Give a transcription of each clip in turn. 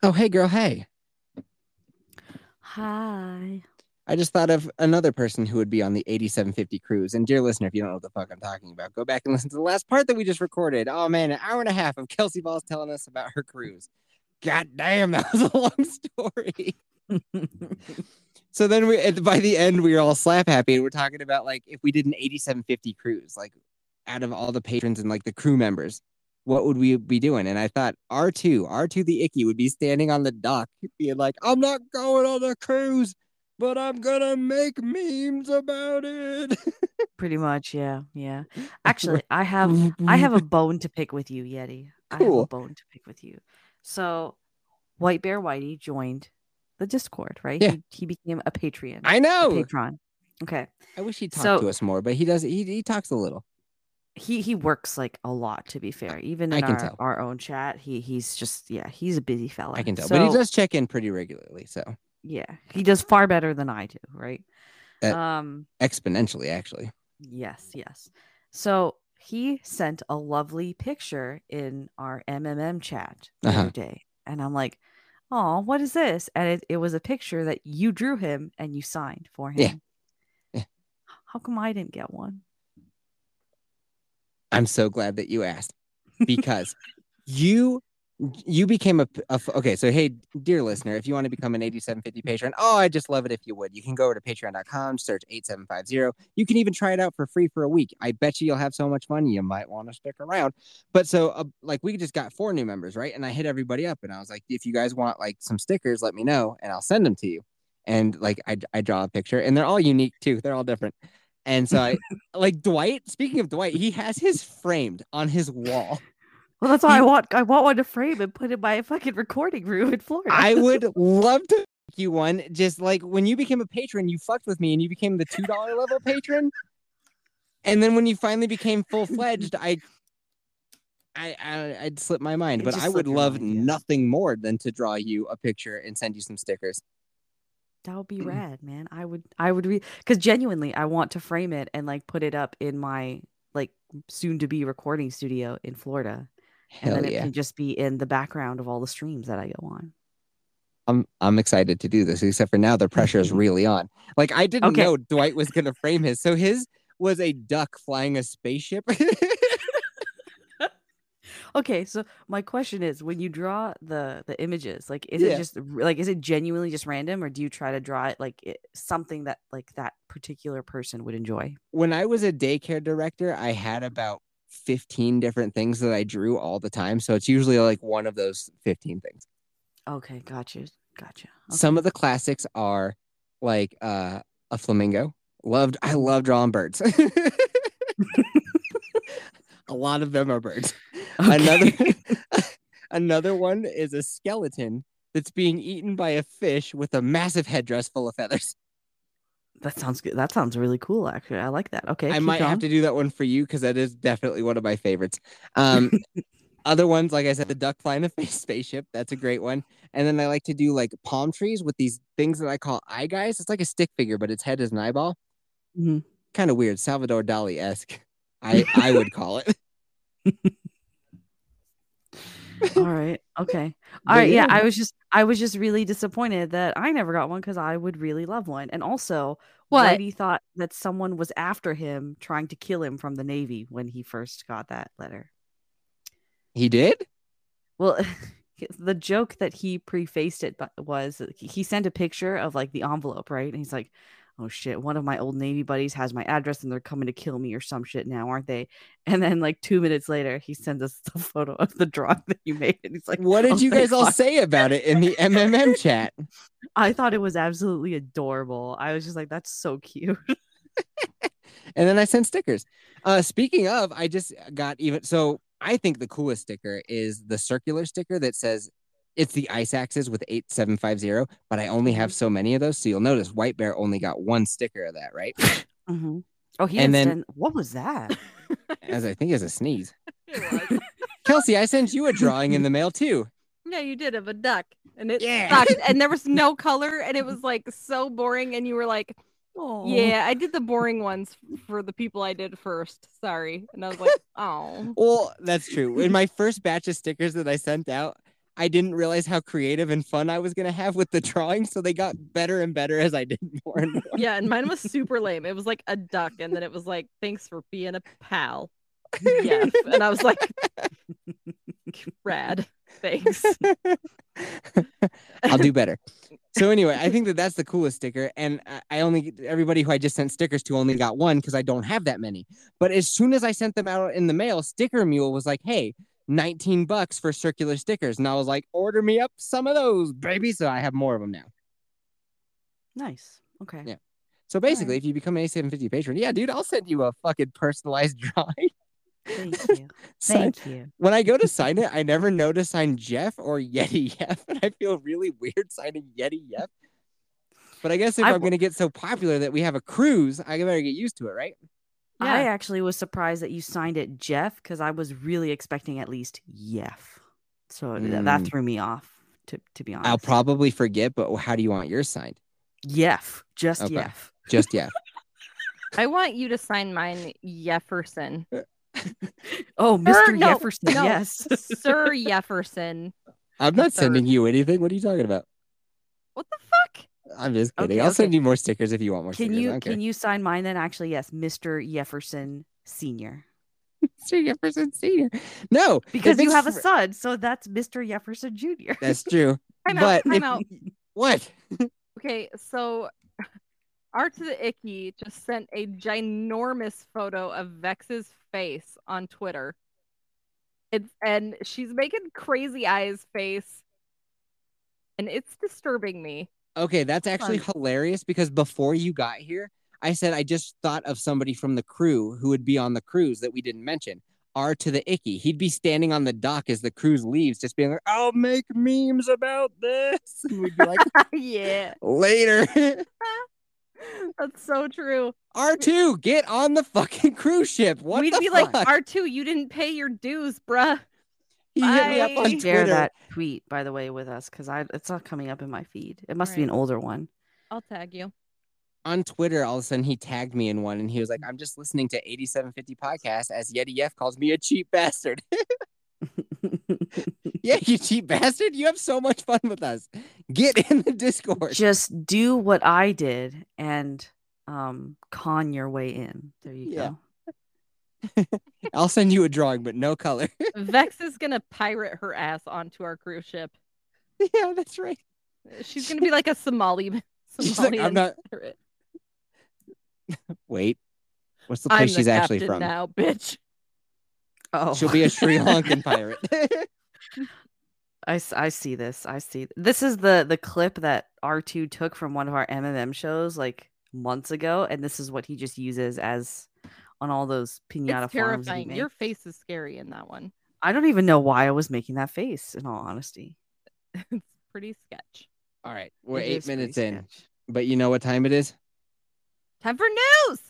Oh, hey, girl. Hey. Hi. I just thought of another person who would be on the 8750 cruise. And dear listener, if you don't know what the fuck I'm talking about, go back and listen to the last part that we just recorded. Oh man, an hour and a half of Kelsey Balls telling us about her cruise. God damn, that was a long story. so then we by the end we were all slap happy and we're talking about like if we did an 8750 cruise, like out of all the patrons and like the crew members, what would we be doing? And I thought R2, R2 the Icky would be standing on the dock being like, I'm not going on the cruise, but I'm gonna make memes about it. Pretty much, yeah, yeah. Actually, I have I have a bone to pick with you, Yeti. I have a Cool. bone to pick with you. So, White Bear Whitey joined the Discord, right? Yeah. He, he became a Patreon. I know. patron. Okay. I wish he'd talk So- to us more, but he does he he talks a little. He he works like a lot. To be fair, even I in can our, tell. our own chat, he he's just yeah, he's a busy fella. I can tell. but he does check in pretty regularly, so Yeah, he does far better than I do, right? Uh, um. exponentially actually. Yes, yes. So he sent a lovely picture in our MMM chat the Uh-huh. other day. And I'm like, oh, what is this? And it, it was a picture that you drew him and you signed for him. Yeah. Yeah. How come I didn't get one? I'm so glad that you asked because you you became a, a okay. So hey, dear listener, if you want to become an 8750 patron, oh, I just love it if you would. You can go over to patreon.com, search 8750. You can even try it out for free for a week. I bet you you'll have so much fun. You might want to stick around. But so uh, like we just got four new members, right? And I hit everybody up and I was like, if you guys want like some stickers, let me know and I'll send them to you. And like I I draw a picture and they're all unique too. They're all different. And so I like Dwight, speaking of Dwight, he has his framed on his wall. Well, that's why I want I want one to frame and put in my fucking recording room in Florida. I would love to make you one. Just like when you became a patron, you fucked with me and you became the two dollar level patron. And then when you finally became full fledged, I I, I I'd slip my mind, It but I would love mind, nothing more than to draw you a picture and send you some stickers. That would be rad, man. I would I would re because genuinely I want to frame it and like put it up in my like soon to be recording studio in Florida. And Hell then it yeah. can just be in the background of all the streams that I go on. I'm I'm excited to do this, except for now the pressure is really on. Like I didn't Okay. know Dwight was gonna frame his. So his was a duck flying a spaceship. Okay, so my question is when you draw the the images, like is Yeah. it just like is it genuinely just random or do you try to draw it like it, something that like that particular person would enjoy? when I was a daycare director, I had about 15 different things that I drew all the time. So it's usually like one of those 15 things. Okay, gotcha. Gotcha. Some of the classics are like uh, a flamingo. Loved, I love drawing birds. a lot of them are birds. Another another one is a skeleton that's being eaten by a fish with a massive headdress full of feathers. that sounds good. That sounds really cool actually. I like that. Okay. I might have to do that one for you because that is definitely one of my favorites. Um, other ones, like I said, the duck flying a face spaceship. That's a great one. And then I like to do like palm trees with these things that I call eye guys. It's like a stick figure, but its head is an eyeball. Mhm. Kind of weird, Salvador Dali esque. I I would call it. All right. Okay. All right. Yeah. yeah. I was just I was just really disappointed that I never got one because I would really love one. And also, What? Whitey thought that someone was after him trying to kill him from the Navy when he first got that letter. He did. Well, the joke that he prefaced it bu- was that he- he sent a picture of like the envelope, right? And he's like, "Oh shit, one of my old Navy buddies has my address and they're coming to kill me or some shit now, aren't they?" And then like two minutes later, he sends us the photo of the drawing that you made, and he's like, What did "Oh, you guys all say about it in the MMM chat? I thought it was absolutely adorable. I was just like, "That's so cute." and then I sent stickers. Uh, speaking of, I just got even so I think the coolest sticker is the circular sticker that says it's the ice axes with 8750, but I only have so many of those. So you'll notice White Bear only got one sticker of that, right? Mhm. Oh, he And then- send- what was that? As I think as a sneeze. Kelsey, I sent you a drawing in the mail too. yeah, you did of a duck, and it Yeah. sucked, and there was no color, and it was like so boring, and you were like, Oh, "Yeah, I did the boring ones for the people I did first. Sorry," and I was like, "Oh." Well, that's true. In my first batch of stickers that I sent out, I didn't realize how creative and fun I was gonna have with the drawing, so they got better and better as I did more and more. Yeah, and mine was super lame. It was like a duck, and then it was like, "Thanks for being a pal." Yeah, and I was like, "Rad, thanks." I'll do better. So anyway, I think that that's the coolest sticker, and I- I only everybody who I just sent stickers to only got one because I don't have that many. But as soon as I sent them out in the mail, Sticker Mule was like, "Hey, 19 bucks for circular stickers," and I was like, "Order me up some of those, baby!" So I have more of them now. nice. Okay. Yeah. So basically, if you become an 8750 patron, yeah, dude, I'll send you a fucking personalized drawing. Thank you. Sign- Thank you. when I go to sign it, I never know to sign Jeff or Yeti Yef, and I feel really weird signing Yeti Yef. But I guess if I I'm going to get so popular that we have a cruise, I better get used to it, right? I actually was surprised that you signed it Jeff because I was really expecting at least Yef. So th- that Mm. threw me off. To to be honest, I'll probably forget, but how do you want yours signed? Yef, just Okay. Yef. Just Yef. I want you to sign mine, Jefferson. Oh, Sir, Mr. no, Jefferson, no, yes. Sir Jefferson. I'm not Third. sending you anything. What are you talking about? What the fuck? I'm just kidding. Okay, I'll send you more stickers if you want more Can stickers. I you don't can you sign mine then? Actually, yes, Mr. Jefferson Senior, Mr. Jefferson Senior. No, because you it's have a son, so that's Mr. Jefferson Junior. That's true. Time but out. Time if- out. What? Okay, so Art to the Icky just sent a ginormous photo of Vex's face on Twitter. It's and she's making crazy eyes face. And it's disturbing me. Okay, that's actually hilarious because before you got here, I said I just thought of somebody from the crew who would be on the cruise that we didn't mention. R to the icky. He'd be standing on the dock as the cruise leaves, just being like, I'll make memes about this. And we'd be like, yeah. later. That's so true. R2, get on the fucking cruise ship. What We'd be fuck? like, R2, you didn't pay your dues, bruh. He hit me up on Share Twitter. that tweet, by the way, with us because I it's not coming up in my feed. It must be an Right. older one. I'll tag you. On Twitter, all of a sudden he tagged me in one and he was like, I'm just listening to 8750 podcast as Yeti F calls me a cheap bastard. Yeah, you cheap bastard. You have so much fun with us. Get in the Discord. Just do what I did and um con your way in. There you Yeah. go. I'll send you a drawing, but no color. Vex is gonna pirate her ass onto our cruise ship. yeah, that's right. She's gonna be like a Somali She's like, I'm not. pirate. Wait. What's the I'm place the she's actually from? now, bitch. Oh, She'll be a Sri Lankan pirate. I, I see this. I see. This is the the clip that R2 took from one of our MMM shows like months ago, and this is what he just uses as on all those pinata It's farms. terrifying. Your face is scary in that one. I don't even know why I was making that face. In all honesty, it's pretty sketch. All right, we're It eight minutes in, sketch. but you know what time it is? Time for news.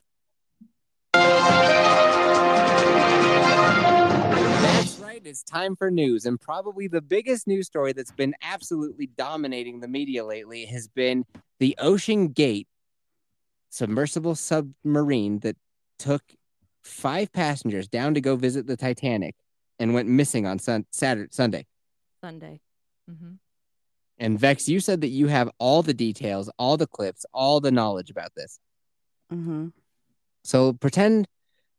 That's right. It's time for news. And probably the biggest news story that's been absolutely dominating the media lately has been the Ocean Gate submersible submarine that took five passengers down to go visit the Titanic and went missing on sun- Saturday, Sunday. Sunday. Mm-hmm. And Vex, you said that you have all the details, all the clips, all the knowledge about this. Mhm. So pretend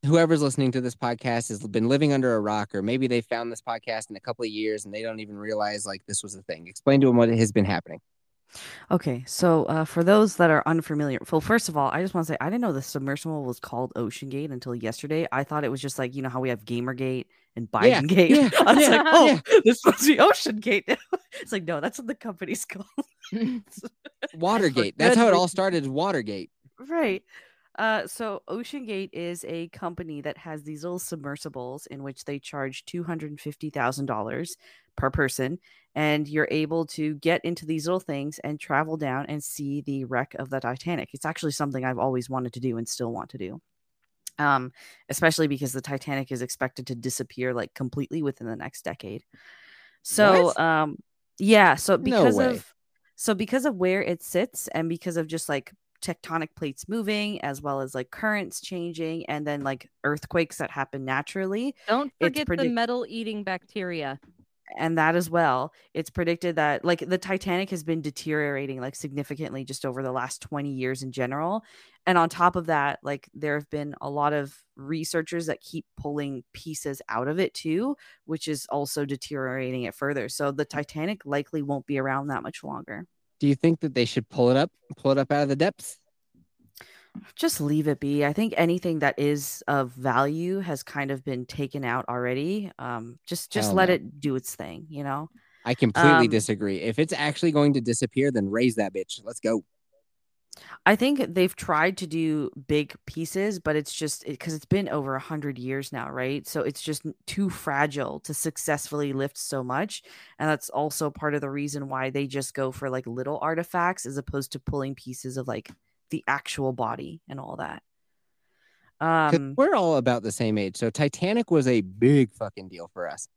whoever's listening to this podcast has been living under a rock, or maybe they found this podcast in a couple of years and they don't even realize like this was a thing. Explain to them what has been happening. Okay, so uh, for those that are unfamiliar, well, first of all, I just want to say I didn't know the submersible was called Ocean Gate until yesterday. I thought it was just like you know how we have Gamergate and Yeah, Biden Gate. yeah, I was yeah, like, oh, yeah. this must be Ocean Gate. it's like no, that's what the company's called. Watergate. That's how it all reason. started. Watergate. right. Uh, so OceanGate is a company that has these little submersibles in which they charge two hundred and fifty thousand dollars per person, and you're able to get into these little things and travel down and see the wreck of the Titanic. It's actually something I've always wanted to do and still want to do. Um, especially because the Titanic is expected to disappear like completely within the next decade. So, um, yeah. So because way. of so because of where it sits and because of just like tectonic plates moving as well as like currents changing and then like earthquakes that happen naturally Don't It's forget the metal eating bacteria. and that as well. It's predicted that like the titanic has been deteriorating like significantly just over the last 20 years in general and on top of that like there have been a lot of researchers that keep pulling pieces out of it too which is also deteriorating it further. So the titanic likely won't be around that much longer Do you think that they should pull it up, pull it up out of the depths? just leave it be. I think anything that is of value has kind of been taken out already. Um, just just Hell let it do its thing, you know. I completely Um, disagree. If it's actually going to disappear, then raise that bitch. Let's go. I think they've tried to do big pieces, but it's just because it's been over a hundred years now, right? So it's just too fragile to successfully lift so much, and that's also part of the reason why they just go for like little artifacts as opposed to pulling pieces of like the actual body and all that. Um, we're all about the same age. So Titanic was a big fucking deal for us.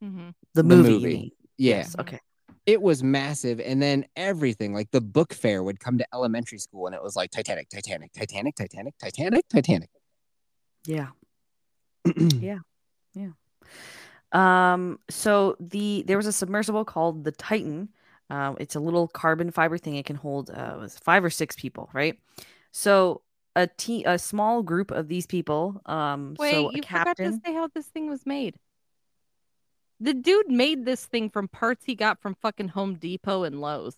hmm the the movie, you movie. mean? Yeah. Yes, okay. It was massive. And then everything, like the book fair would come to elementary school and it was like Titanic, Titanic, Titanic, Titanic, Titanic, Titanic. Yeah. Yeah. Yeah. Um, so the there was a submersible called the Titan. Um, it's a little carbon fiber thing. It can hold uh, was five or six people, right? So a te- a small group of these people. Um, Wait, so a you forgot to say how this thing was made. The dude made this thing from parts he got from fucking Home Depot and Lowe's.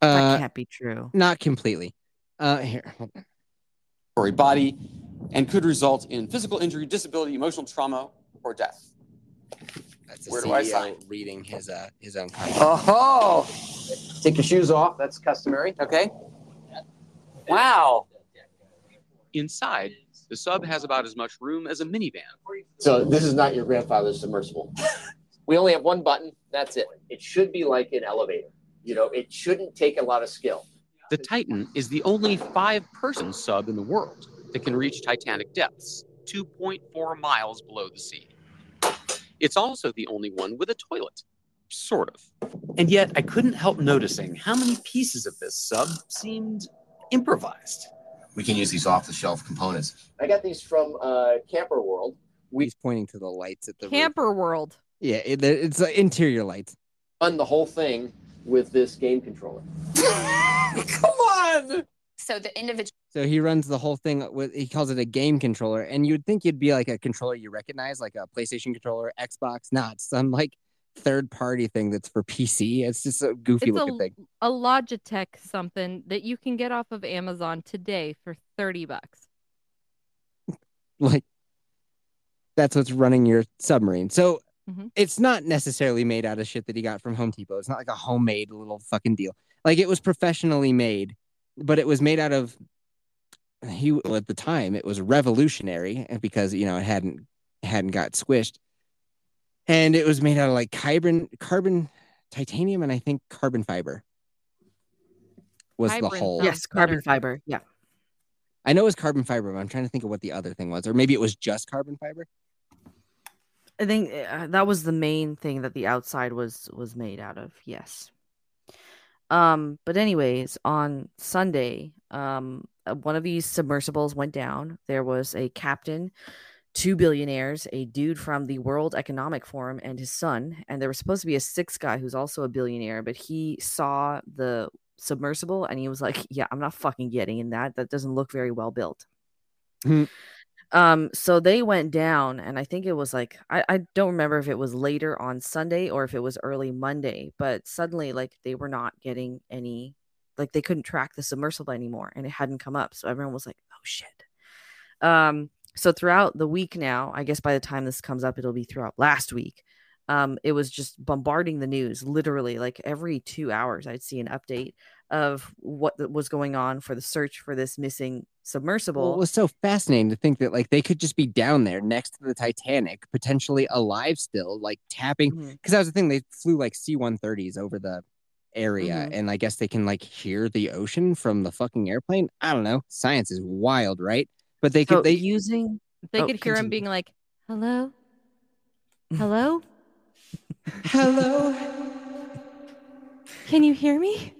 That Uh, can't be true. not completely. Uh, here, or a body and could result in physical injury, disability, emotional trauma, or death. That's a Where do I sign? reading his uh his own comment. Oh, take your shoes off. That's customary. Okay. Wow. Inside, the sub has about as much room as a minivan. So this is not your grandfather's submersible. We only have one button. That's it. It should be like an elevator. You know, it shouldn't take a lot of skill. The Titan is the only five person sub in the world that can reach Titanic depths, 2.4 miles below the sea. It's also the only one with a toilet, sort of. And yet, I couldn't help noticing how many pieces of this sub seemed improvised. We can use these off-the-shelf components. I got these from uh, Camping World. We He's pointing to the lights at the roof. Camping World. Yeah, it, it's uh, interior lights. run the whole thing with this game controller. Come on. So the individual So he runs the whole thing with he calls it a game controller, and you'd think it'd be like a controller you recognize, like a PlayStation controller, Xbox. Not some like third party thing that's for PC. It's just a goofy It's a, looking thing. a Logitech something that you can get off of Amazon today for 30 bucks. Like that's what's running your submarine. So Mhm. it's not necessarily made out of shit that he got from Home Depot. It's not like a homemade little fucking deal. Like it was professionally made, but it was made out of he well, at the time it was revolutionary because you know it hadn't hadn't got squished. And it was made out of like carbon carbon titanium and I think carbon fiber was the Fibrin whole. Yes, carbon fiber. Yeah. I know it was carbon fiber, but I'm trying to think of what the other thing was, or maybe it was just carbon fiber. I think uh, that was the main thing that the outside was was made out of. Yes. Um, but anyways, on Sunday, um, uh, one of these submersibles went down. There was a captain, two billionaires, a dude from the World Economic Forum, and his son. And there was supposed to be a sixth guy who's also a billionaire, but he saw the submersible and he was like, "Yeah, I'm not fucking getting in that. That doesn't look very well built." Hmm. Um, so they went down, and I think it was like I, I don't remember if it was later on Sunday or if it was early Monday, but suddenly like they were not getting any like they couldn't track the submersible anymore and it hadn't come up. So everyone was like, oh shit. Um, so throughout the week now, I guess by the time this comes up, it'll be throughout last week. Um, it was just bombarding the news literally like every two hours, I'd see an update of what was going on for the search for this missing Well, submersible. it was so fascinating to think that like they could just be down there next to the Titanic, potentially alive still, like tapping. Because that was the thing, they flew like C-130s over the area, Mhm. and I guess they can like hear the ocean from the fucking airplane. I don't know. Science is wild, right? But they could So they using They Oh, could hear him being like, "Hello, hello, hello. can you hear me?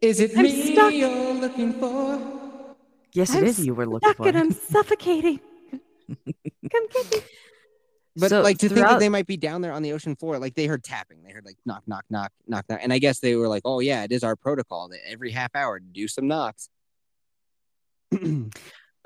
Is it I'm me stuck. you're looking for? yes, I'm it is you were looking Stuck for. and I'm suffocating. Come get me." But So like to think that they might be down there on the ocean floor, like they heard tapping, they heard like knock, knock, knock, knock, knock, and I guess they were like, "Oh yeah, it is our protocol that every half hour do some knocks."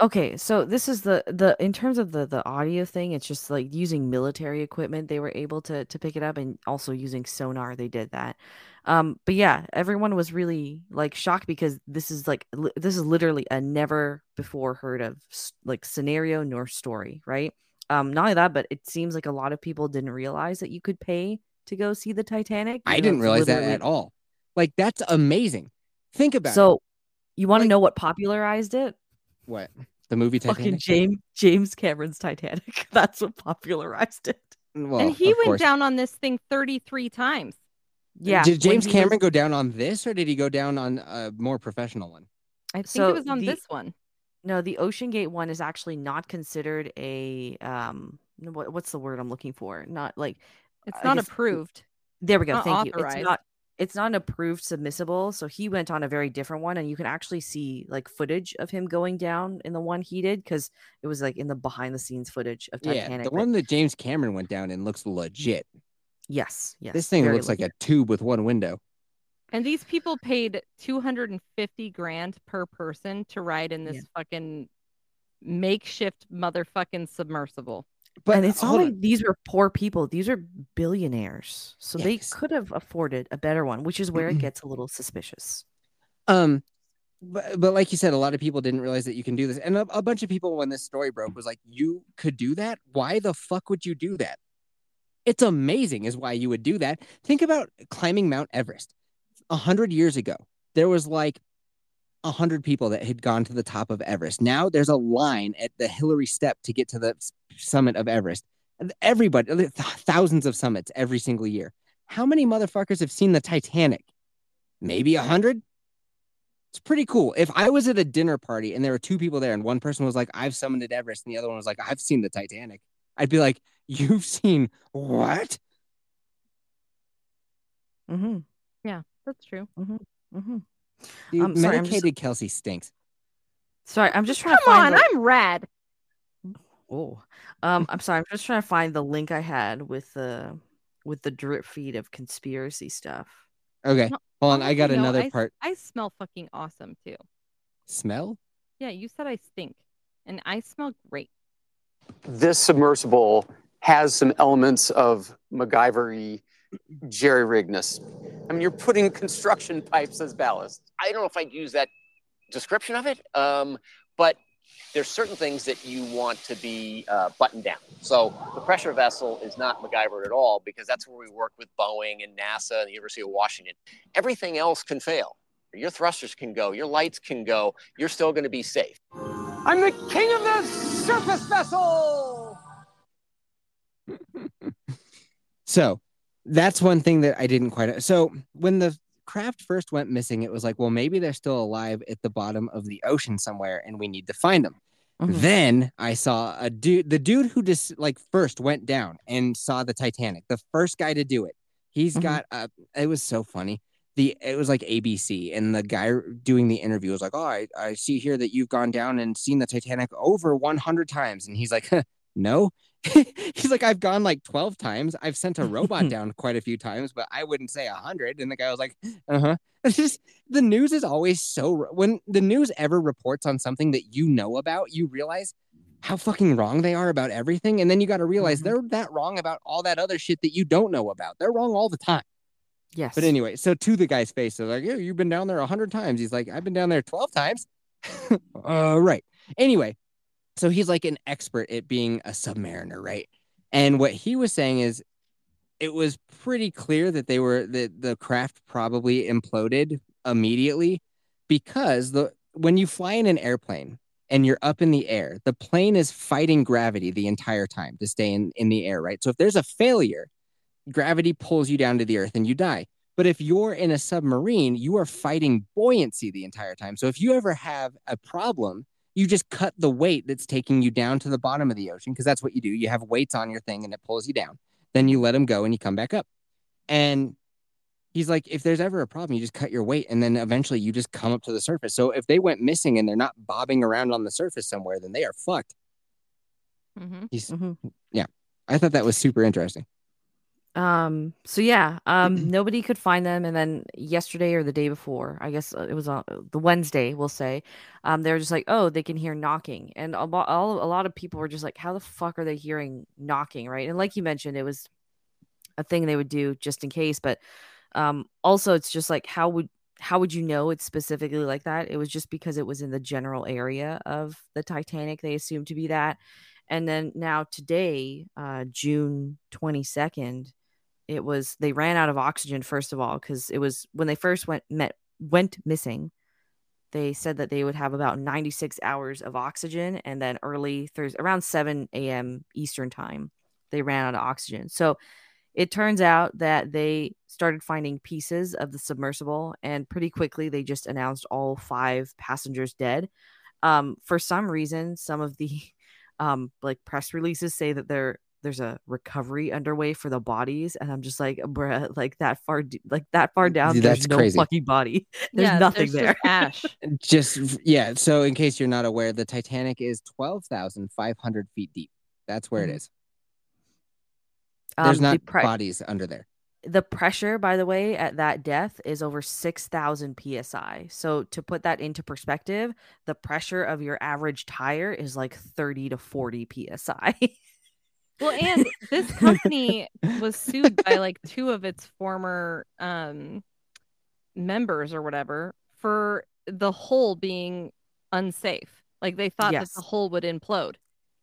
Okay, so this is the the in terms of the the audio thing, it's just like using military equipment they were able to to pick it up and also using sonar they did that. Um but yeah, everyone was really like shocked because this is like li- this is literally a never before heard of like scenario nor story, right? Um not only that, but it seems like a lot of people didn't realize that you could pay to go see the Titanic. I didn't realize that at all. Like that's amazing. Think about it. So you want to Like- know what popularized it? What the movie Titanic. Fucking James James Cameron's Titanic. That's what popularized it. Well, and he went course. down on this thing 33 times. Yeah. Did James he was- Cameron go down on this, or did he go down on a more professional one? I think So it was on the- this one. No, the Ocean Gate one is actually not considered a um. What, what's the word I'm looking for? Not like It's I not guess- approved. there we go. Not Thank you. It's not. It's not an approved submissible. So he went on a very different one, and you can actually see like footage of him going down in the one he did because it was like in the behind the scenes footage of Yeah, Titanic. the that- one that James Cameron went down in looks legit. yes, yes. this thing very looks like a tube with one window. And these people paid 250 grand per person to ride in this Yeah. fucking makeshift motherfucking submersible. But and it's not hold like on. these were poor people; these are billionaires, so Yeah, they could have afforded a better one, which is where it gets a little suspicious. Um, but, but like you said, a lot of people didn't realize that you can do this, and a, a bunch of people when this story broke was like, "You could do that? Why the fuck would you do that?" It's amazing, is why you would do that. Think about climbing Mount Everest. A hundred years ago, there was like a hundred people that had gone to the top of Everest. Now there's a line at the Hillary Step to get to the summit of Everest. Everybody, thousands of summits every single year. How many motherfuckers have seen the Titanic? Maybe a hundred. It's pretty cool. If I was at a dinner party and there were two people there and one person was like, I've summited Everest, and the other one was like, I've seen the Titanic, I'd be like, You've seen what? Mm-hmm. Yeah, that's true. Mm-hmm. Dude, I'm sorry, I'm just- medicated Kelsey stinks. Sorry, I'm just trying Come to on, find. the- I'm rad. Oh, um, I'm sorry. I'm just trying to find the link I had with the with the drip feed of conspiracy stuff. Okay. No, Hold on. I'll got let know, another I, part. I smell fucking awesome too. Smell? Yeah, you said I stink, and I smell great. This submersible has some elements of MacGyver jerry rigness. I mean, you're putting construction pipes as ballast. I don't know if I'd use that description of it, um, but there's certain things that you want to be uh, buttoned down. So the pressure vessel is not MacGyver at all because that's where we work with Boeing and NASA and the University of Washington. Everything else can fail. Your thrusters can go, your lights can go. You're still going to be safe. I'm the king of the surface vessel. So that's one thing that I didn't quite. So when the craft first went missing, it was like, well, maybe they're still alive at the bottom of the ocean somewhere, and we need to find them. Mhm. Then I saw a dude, the dude who just like first went down and saw the Titanic, the first guy to do it. He's Mhm. got a. It was so funny. The it was like ABC, and the guy doing the interview was like, "Oh, I, I see here that you've gone down and seen the Titanic over 100 times," and he's like, "No." he's like, I've gone like 12 times. I've sent a robot down quite a few times, but I wouldn't say 100. And the guy was like, uh huh. It's just the news is always so, when the news ever reports on something that you know about, you realize how fucking wrong they are about everything. And then you got to realize Mhm. they're that wrong about all that other shit that you don't know about. They're wrong all the time. Yes. But anyway, so to the guy's face, they're like, yeah, you've been down there 100 times. He's like, I've been down there 12 times. uh, right. Anyway, so he's like an expert at being a submariner, right? And what he was saying is it was pretty clear that they were that the craft probably imploded immediately because the when you fly in an airplane and you're up in the air, the plane is fighting gravity the entire time to stay in, in the air, right? So if there's a failure, gravity pulls you down to the earth and you die. But if you're in a submarine, you are fighting buoyancy the entire time. So if you ever have a problem, you just cut the weight that's taking you down to the bottom of the ocean because that's what you do. You have weights on your thing and it pulls you down. Then you let them go and you come back up. And he's like, if there's ever a problem, you just cut your weight and then eventually you just come up to the surface. So if they went missing and they're not bobbing around on the surface somewhere, then they are fucked. Mhm. He's, Mhm. yeah, I thought that was super interesting. Um. So yeah. Um. nobody could find them, and then yesterday or the day before, I guess uh, it was on the Wednesday. We'll say, um, they were just like, oh, they can hear knocking, and a lot, all, a lot of people were just like, how the fuck are they hearing knocking, right? And like you mentioned, it was a thing they would do just in case, but um, also it's just like how would how would you know it's specifically like that? It was just because it was in the general area of the Titanic. They assumed to be that. And then now today, uh, June 22nd, it was they ran out of oxygen first of all because it was when they first went met went missing. They said that they would have about 96 hours of oxygen, and then early Thursday around 7 a.m. Eastern time, they ran out of oxygen. So it turns out that they started finding pieces of the submersible, and pretty quickly they just announced all five passengers dead. Um, for some reason, some of the um, like press releases say that there there's a recovery underway for the bodies, and I'm just like, bruh, like that far, like that far down, Dude, there's that's no crazy. fucking body. There's yeah, nothing there's there. just ash. Just yeah. So in case you're not aware, the Titanic is twelve thousand five hundred feet deep. That's where Mhm. it is. There's Um, the not pre- bodies under there. the pressure by the way at that depth is over 6000 psi so to put that into perspective the pressure of your average tire is like 30 to 40 psi Well, and this company was sued by like two of its former um members or whatever for the hole being unsafe. Like they thought Yes. that the hole would implode.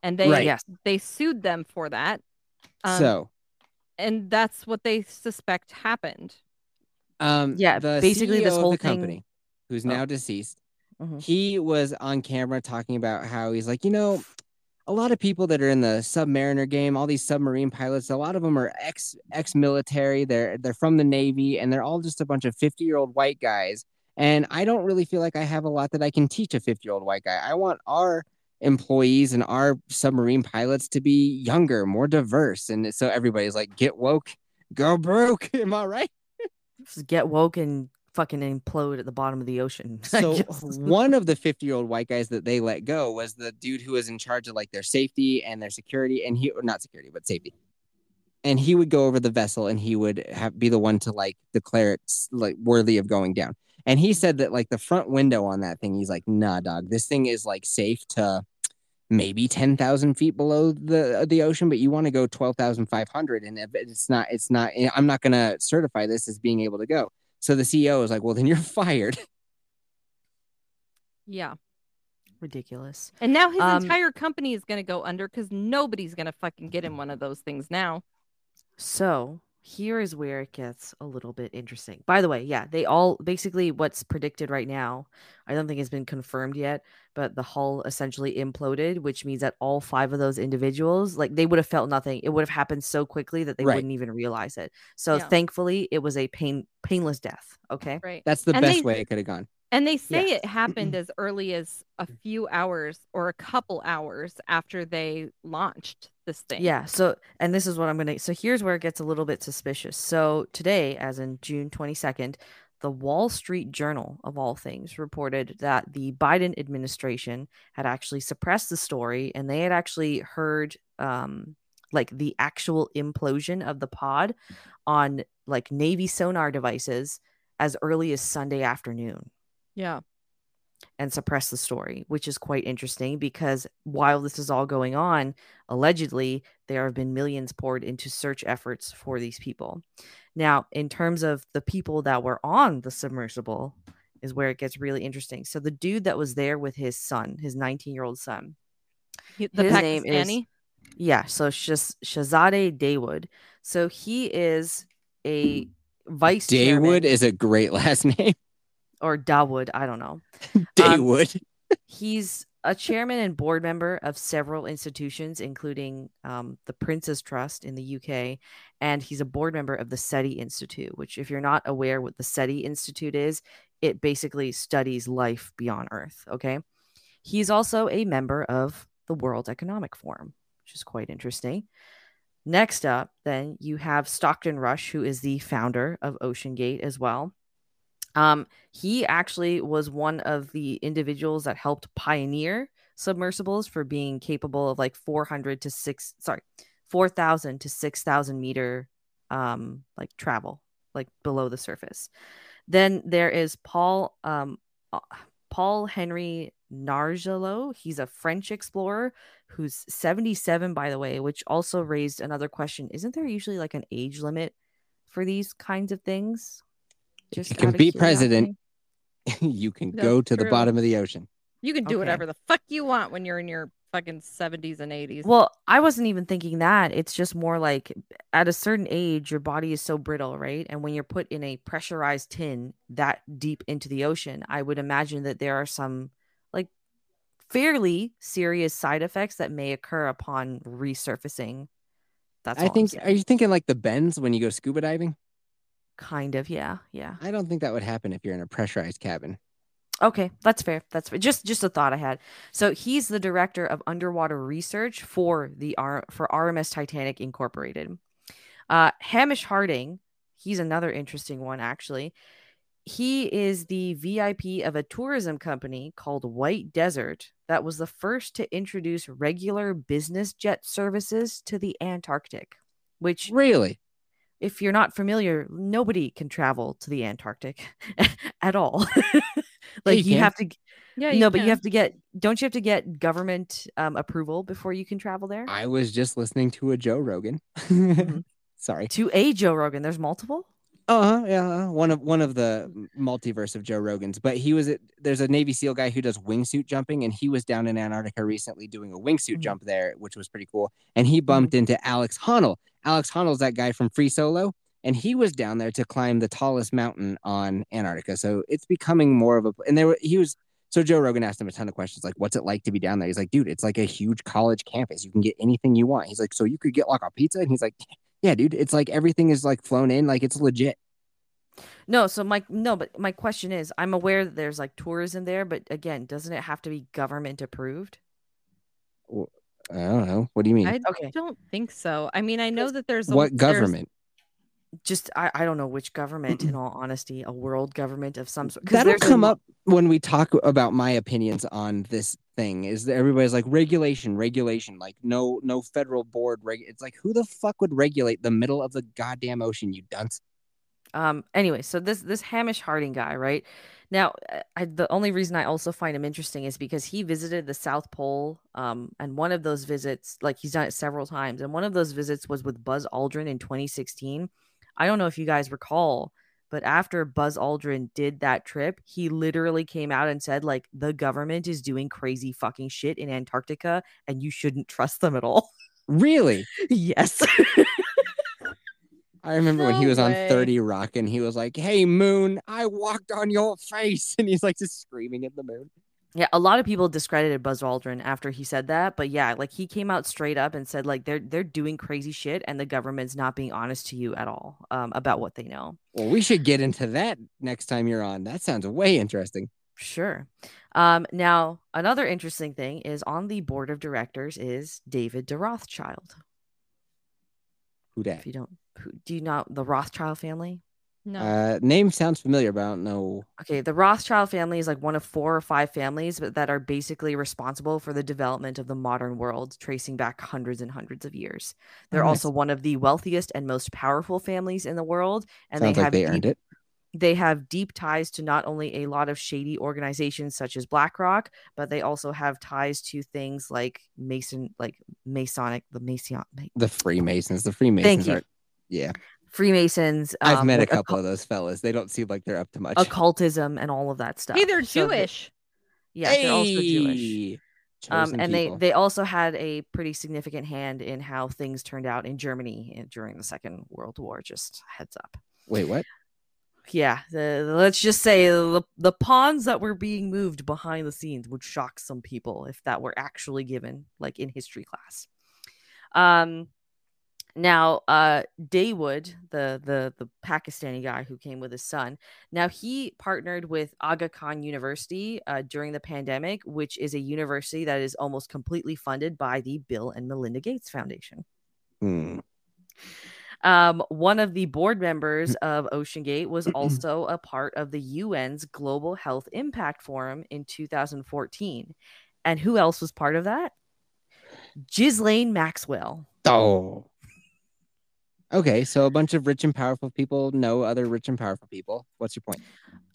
And they Right. yes they sued them for that. Um, so and that's what they suspect happened. um Yeah, the basically this CEO of whole the thing- company, who's Oh. now deceased, Mhm. he was on camera talking about how he's like, you know, a lot of people that are in the submariner game, all these submarine pilots, a lot of them are ex ex military. They're they're from the Navy, and they're all just a bunch of fifty year old white guys. And I don't really feel like I have a lot that I can teach a fifty year old white guy. I want our employees and our submarine pilots to be younger, more diverse, and so everybody's like, get woke, go broke. Am I right? Just get woke and fucking implode at the bottom of the ocean So one of the 50 year old white guys that they let go was the dude who was in charge of like their safety and their security, and he not security, but safety. And he would go over the vessel and he would have be the one to like declare it like worthy of going down. And he said that like the front window on that thing, he's like, nah, dog, this thing is like safe to maybe 10,000 feet below the the ocean, but you want to go 12,500 and if it's not, it's not, eh, I'm not going to certify this as being able to go. So the CEO is like, well, then you're fired. Yeah. ridiculous And now his Um, entire company is going to go under because nobody's going to fucking get him one of those things now. So here is where it gets a little bit interesting. By the way, yeah, they all basically what's predicted right now. I don't think it's been confirmed yet, but the hull essentially imploded, which means that all five of those individuals, like they would have felt nothing. It would have happened so quickly that they Right. wouldn't even realize it. So Yeah. thankfully, it was a pain painless death. Okay. Right. That's the And best they- way it could have gone. And they say Yeah. it happened as early as a few hours or a couple hours after they launched this thing. Yeah. So, and this is what I'm going to. So, here's where it gets a little bit suspicious. So, today, as in June 22nd, the Wall Street Journal, of all things, reported that the Biden administration had actually suppressed the story and they had actually heard, um, like the actual implosion of the pod on like Navy sonar devices as early as Sunday afternoon Yeah. and suppress the story, which is quite interesting because while this is all going on, allegedly there have been millions poured into search efforts for these people. Now, in terms of the people that were on the submersible, is where it gets really interesting. So the dude that was there with his son, his 19 year old son, The His name is- Pakistani. yeah, so Shaz- Shahzada Daywood. So he is a vice Daywood chairman. is a great last name. Or Dawood. I don't know. Daywood. Um. He's a chairman and board member of several institutions, including um, the Prince's Trust in the UK, and he's a board member of the SETI Institute. Which, if you're not aware what the SETI Institute is, it basically studies life beyond Earth. Okay, he's also a member of the World Economic Forum, which is quite interesting. Next up, then you have Stockton Rush, who is the founder of Ocean Gate as well. Um, he actually was one of the individuals that helped pioneer submersibles for being capable of like 400 to 6 sorry 4000 to 6000 meter um like travel like below the surface. Then there is paul um uh, paul henri nargeolet he's a french explorer who's 77 by the way which also raised another question. Isn't there usually like an age limit for these kinds of things If you can be president, you can That's go to the bottom of the ocean. You can do Okay. whatever the fuck you want when you're in your fucking 70s and 80s. Well, I wasn't even thinking that. It's just more like at a certain age, your body is so brittle, right? And when you're put in a pressurized tin that deep into the ocean, I would imagine that there are some like fairly serious side effects that may occur upon resurfacing. That's I all I'm think. Are you thinking like the bends when you go scuba diving? Kind of, yeah, yeah. I don't think that would happen if you're in a pressurized cabin. Okay, that's fair. That's fair. just just a thought I had. So he's the director of underwater research for the R for RMS Titanic Incorporated. Uh, Hamish Harding, he's another interesting one actually. He is the VIP of a tourism company called White Desert that was the first to introduce regular business jet services to the Antarctic, which Really? If you're not familiar, nobody can travel to the Antarctic at all. like you you, have to yeah, no, but you have to get don't you have to get government um, approval before you can travel there? I was just listening to a Joe Rogan. Mhm. Sorry. To a Joe Rogan, there's multiple. Uh yeah, one of one of the multiverse of Joe Rogans. But he was at, there's a Navy SEAL guy who does wingsuit jumping, and he was down in Antarctica recently doing a wingsuit Mhm. jump there, which was pretty cool. And he bumped into Alex Honnold. Alex Honnold's that guy from Free Solo, and he was down there to climb the tallest mountain on Antarctica. So it's becoming more of a and there were- he was so Joe Rogan asked him a ton of questions like, "What's it like to be down there?" He's like, "Dude, it's like a huge college campus. You can get anything you want." He's like, "So you could get like a pizza?" And he's like, "Yeah, dude, it's like everything is like flown in, like it's legit." No, so my no, but my question is, I'm aware that there's like tourism there, but again, doesn't it have to be government approved? I don't know. What do you mean? I Okay, don't think so. I mean, I know that there's a, what government? Just I, I don't know which government. In all honesty, a world government of some sort That'll there's a come up when we talk about my opinions on this thing. Is that everybody's like regulation, regulation, like no, no federal board. Reg- it's like who the fuck would regulate the middle of the goddamn ocean? You dunce. um anyway so this this hamish harding guy right now I, the only reason i also find him interesting is because he visited the south pole um and one of those visits like he's done it several times and one of those visits was with buzz aldrin in 2016 i don't know if you guys recall but after buzz aldrin did that trip he literally came out and said like the government is doing crazy fucking shit in antarctica and you shouldn't trust them at all Really? yes I remember when he No was on 30 Rock and he was like, Hey, moon, I walked on your face. And he's like just screaming at the moon. Yeah, a lot of people discredited Buzz Aldrin after he said that, but yeah, like he came out straight up and said like they're they're doing crazy shit and the government's not being honest to you at all um, about what they know. Well, we should get into that next time you're on. That sounds way interesting. Sure. Um, now another interesting thing is on the board of directors is David de Rothschild. Who dat? If you don't, who, do you know the Rothschild family? No. Uh, name sounds familiar, but I don't know. Okay, the Rothschild family is like one of four or five families but that are basically responsible for the development of the modern world, tracing back hundreds and hundreds of years. They're nice. also one of the wealthiest and most powerful families in the world, and sounds they like have they deep, earned it. they have deep ties to not only a lot of shady organizations such as BlackRock, but they also have ties to things like Mason, like Masonic, the Mason, The Freemasons. The Freemasons you. are. Yeah, Freemasons. I've um, met a couple occult- of those fellas. They don't seem like they're up to much. occultism and all of that stuff. hey, they're So the- Jewish. yeah, they're also Jewish. Um, and people. they they also had a pretty significant hand in how things turned out in Germany during the Second World War. Just heads up. Wait, what? yeah, the, let's just say the, the pawns that were being moved behind the scenes would shock some people if that were actually given, like in history class. Um, now, uh, Daywood, the the the Pakistani guy who came with his son, now he partnered with Aga Khan University uh, during the pandemic, which is a university that is almost completely funded by the Bill and Melinda Gates Foundation. Hmm. Um, one of the board members of OceanGate was also a part of the UN's Global Health Impact Forum in 2014. And who else was part of that? Ghislaine Maxwell. Oh. Okay, so a bunch of rich and powerful people know other rich and powerful people. What's your point?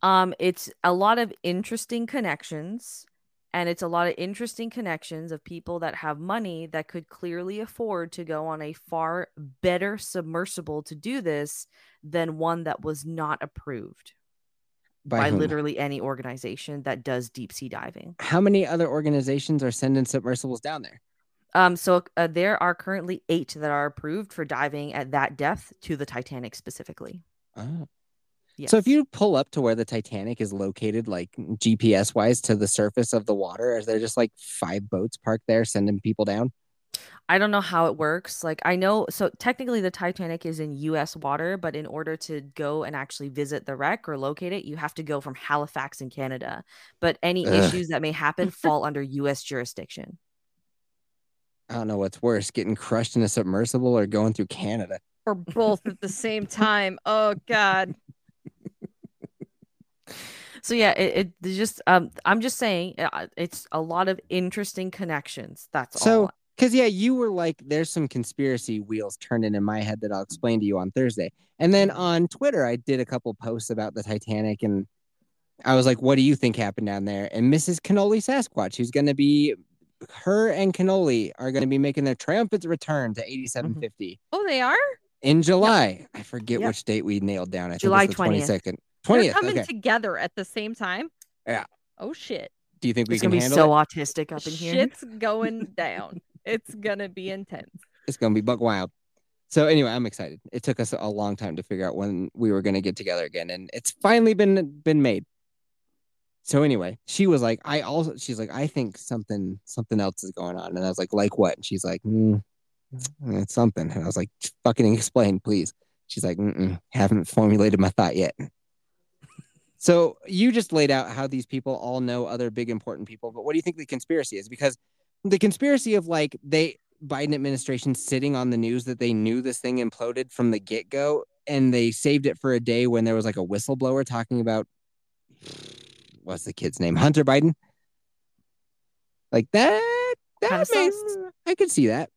Um, it's a lot of interesting connections, and it's a lot of interesting connections of people that have money that could clearly afford to go on a far better submersible to do this than one that was not approved by, whom? literally any organization that does deep sea diving. How many other organizations are sending submersibles down there? Um, so uh, there are currently eight that are approved for diving at that depth to the Titanic specifically. Oh. Yes. So if you pull up to where the Titanic is located, like GPS wise to the surface of the water, is there just like five boats parked there sending people down? I don't know how it works. Like I know so technically the Titanic is in US water, but in order to go and actually visit the wreck or locate it, you have to go from Halifax in Canada. But any Ugh. issues that may happen fall under US jurisdiction. I don't know what's worse, getting crushed in a submersible or going through Canada. Or both at the same time. Oh God. So yeah, it, it just um I'm just saying uh, it's a lot of interesting connections. That's So, all. because yeah, you were like, there's some conspiracy wheels turning in my head that I'll explain to you on Thursday. And then on Twitter, I did a couple posts about the Titanic and I was like, what do you think happened down there? And Mrs. Cannoli Sasquatch, who's going to be, her and Cannoli are going to be making their triumphant return to mm-hmm. 8750 Oh, they are? in July. I forget Yep. which date we nailed down. I July think it's the 20th. 22nd. They're 20th. coming Okay. together at the same time? Yeah. Oh shit. Do you think we It's can gonna be so it? autistic up in here. Shit's going down. It's gonna be intense. It's gonna be buck wild. So anyway, I'm excited. It took us a long time to figure out when we were gonna get together again, and it's finally been been made. So anyway, she was like, I also she's like, I think something something else is going on, and I was like, like what? And she's like, mm, it's something, and I was like, fucking explain, please. She's like, haven't formulated my thought yet. So you just laid out how these people all know other big important people, but what do you think the conspiracy is? Because the conspiracy of like they Biden administration sitting on the news that they knew this thing imploded from the get go, and they saved it for a day when there was like a whistleblower talking about what's the kid's name, Hunter Biden. Like that, that Kinda makes. I could see that.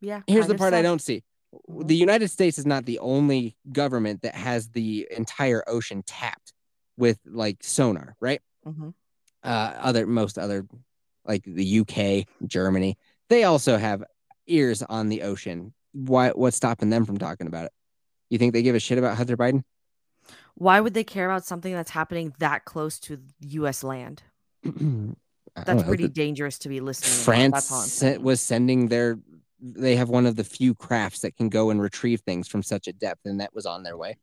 Yeah. Here's the part I don't see. The United States is not the only government that has the entire ocean tapped with like sonar, right? Mhm. Uh, other most other like the UK, Germany, they also have ears on the ocean. Why? What's stopping them from talking about it? You think they give a shit about Hunter Biden? Why would they care about something that's happening that close to US land? That's know. pretty dangerous to be listening. France That's sent, was sending their. They have one of the few crafts that can go and retrieve things from such a depth, and that was on their way.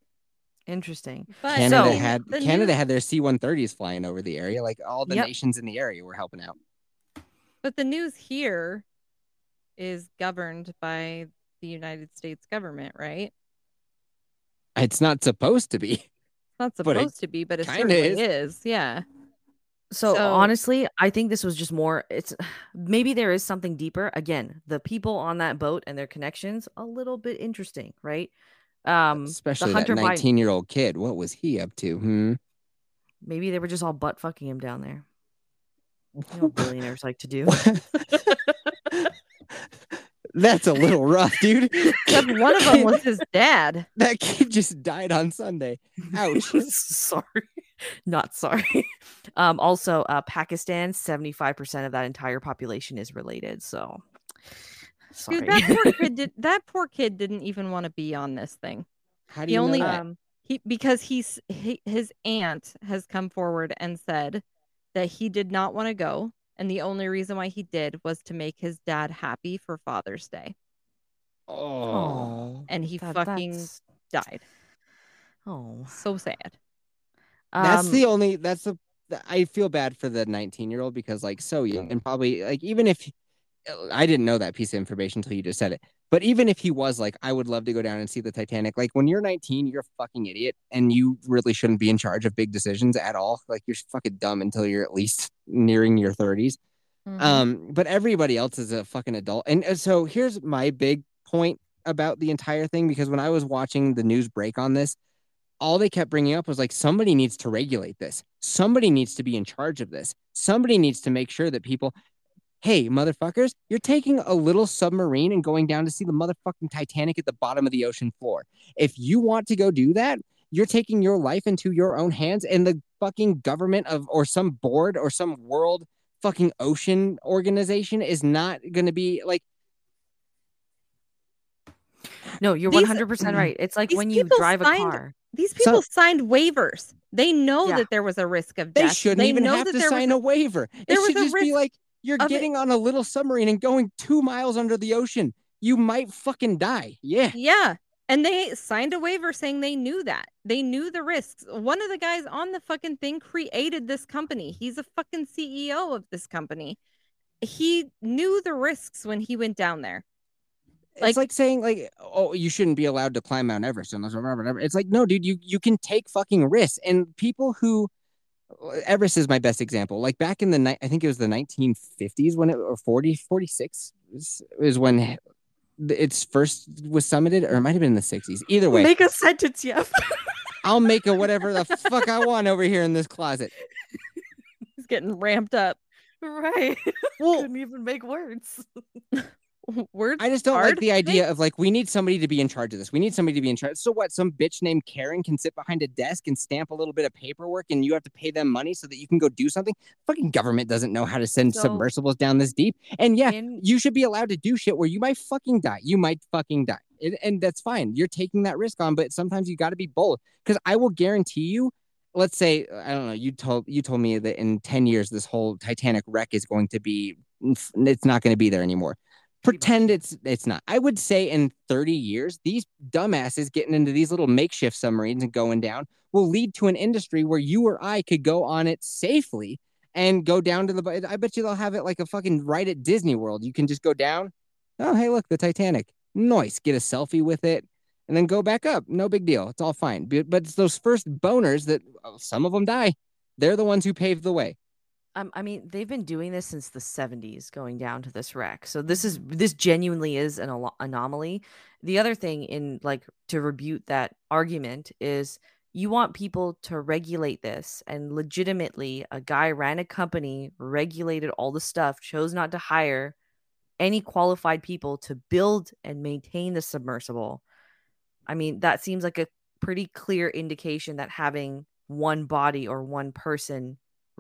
interesting. But Canada So- had Canada news- had their C-130s flying over the area. Like all the Yep. nations in the area were helping out. But the news here is governed by the United States government, right? It's not supposed to be. It's not But it supposed to be, but it kinda certainly is. is. Yeah. So, So- honestly, I think this was just more it's maybe there is something deeper. Again, the people on that boat and their connections a little bit interesting, right? Um Especially the that 19 year old kid. What was he up to? Hmm. maybe they were just all butt fucking him down there. You know what billionaires like to do. That's a little rough, dude. Except one of them was his dad. that kid just died on Sunday. Ouch. sorry. Not sorry. Um also uh Pakistan, 75% of that entire population is related. So sorry. Dude, that poor kid did that poor kid didn't even want to be on this thing. How do He you only know that? um he because he's he, his aunt has come forward and said that he did not want to go and the only reason why he did was to make his dad happy for Father's Day oh. and he That- fucking that's- died. Oh. So sad. That's Um, the only. That's the. the- I feel bad for the 19 year old because like so young and probably like even if I didn't know that piece of information until you just said it. But even if he was like, I would love to go down and see the Titanic. Like when you're 19, you're a fucking idiot, and you really shouldn't be in charge of big decisions at all. Like you're fucking dumb until you're at least nearing your 30s. Mhm. Um, but everybody else is a fucking adult. And uh, so here's my big point about the entire thing because when I was watching the news break on this, all they kept bringing up was like somebody needs to regulate this. Somebody needs to be in charge of this. Somebody needs to make sure that people Hey, motherfuckers, you're taking a little submarine and going down to see the motherfucking Titanic at the bottom of the ocean floor. If you want to go do that, you're taking your life into your own hands and the fucking government of or some board or some world fucking ocean organization is not going to be like no, you're These- 100% right. It's like when you people drive a car. These So- people signed waivers. They know Yeah. that there was a risk of death. they shouldn't they even know have that to sign was a waiver. It there was should a just be risk like you're of it- getting on a little submarine and going 2 miles under the ocean. You might fucking die. Yeah. Yeah. And they signed a waiver saying they knew that. They knew the risks. One of the guys on the fucking thing created this company. He's a fucking CEO of this company. He knew the risks when he went down there. it's Like- like saying like oh you shouldn't be allowed to climb Mount Everest unless whatever. It's like no dude you you can take fucking risks and people who Everest is my best example. Like back in the night I think it was the 1950s when it or 40 46 is, is when it's first was summited or it might have been in the 60s. Either way, Make a sentence, yeah. I'll make a whatever the fuck I want over here in this closet. He's getting ramped up. right. Well, Couldn't even make words. Words. I just don't like the idea of like we need somebody to be in charge of this. We need somebody to be in charge. So what? Some bitch named Karen can sit behind a desk and stamp a little bit of paperwork, and you have to pay them money so that you can go do something. Fucking government doesn't know how to send So- submersibles down this deep. And yeah, In- you should be allowed to do shit where you might fucking die. You might fucking die, and, and that's fine. You're taking that risk on, but sometimes you got to be bold. Because I will guarantee you. Let's say I don't know. You told you told me that in ten years this whole Titanic wreck is going to be. It's not going to be there anymore pretend it's it's not. I would say in 30 years, these dumbasses getting into these little makeshift submarines and going down will lead to an industry where you or I could go on it safely and go down to the. I bet you they'll have it like a fucking right at Disney World. You can just go down. Oh, hey, look, the Titanic. Nice. Get a selfie with it and then go back up. No big deal. It's all fine. But, but it's those first boners that oh, some of them die. They're the ones who paved the way. Um, I mean, they've been doing this since the 70s, going down to this wreck. So this is this genuinely is an alo- anomaly. The other thing in like to rebut that argument is you want people to regulate this and legitimately a guy ran a company, regulated all the stuff, chose not to hire any qualified people to build and maintain the submersible. I mean, that seems like a pretty clear indication that having one body or one person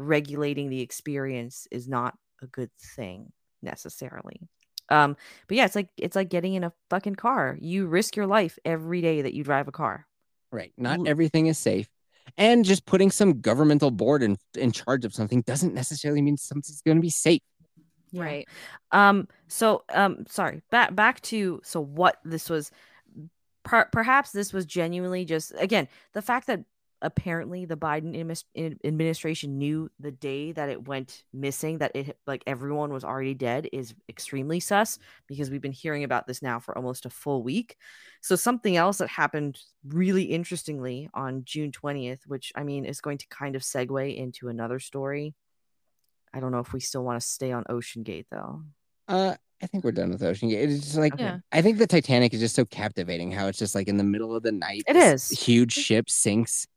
regulating the experience is not a good thing necessarily. Um, but yeah, it's like it's like getting in a fucking car. You risk your life every day that you drive a car. Right. Not L- everything is safe. And just putting some governmental board in, in charge of something doesn't necessarily mean something's going to be safe. Yeah. Right. Um. So, um. Sorry. Back back to so what this was. Per- perhaps this was genuinely just again the fact that apparently the Biden administration knew the day that it went missing that it like everyone was already dead is extremely sus because we've been hearing about this now for almost a full week. So something else that happened really interestingly on June 20th, which I mean is going to kind of segue into another story. I don't know if we still want to stay on OceanGate though. Uh, I think we're done with OceanGate. It's just like Yeah. I think the Titanic is just so captivating. How it's just like in the middle of the night. It is huge ship sinks,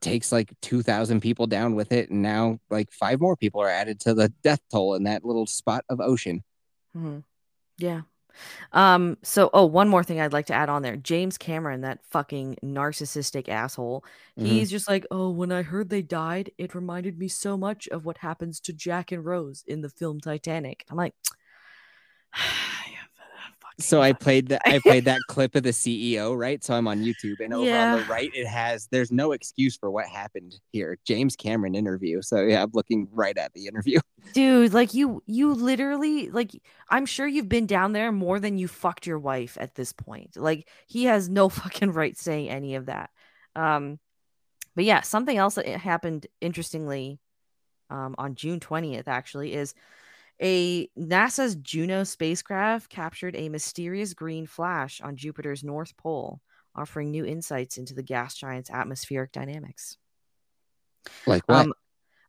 takes like two thousand people down with it, and now like five more people are added to the death toll in that little spot of ocean. Mhm. Yeah. Um, so oh, one more thing I'd like to add on there. James Cameron, that fucking narcissistic asshole. Mhm. He's just like, "Oh, when I heard they died, it reminded me so much of what happens to Jack and Rose in the film Titanic." I'm like, So I played that. I played that clip of the CEO, right? So I'm on YouTube, and over on the right, it has. There's no excuse for what happened here. James Cameron interview. So yeah, I'm looking right at the interview. dude, like you you literally like I'm sure you've been down there more than you fucked your wife at this point. Like he has no fucking right saying any of that. Um But yeah, something else that happened interestingly um, on June 20th actually is a NASA's Juno spacecraft captured a mysterious green flash on Jupiter's north pole, offering new insights into the gas giant's atmospheric dynamics. Like what? Um,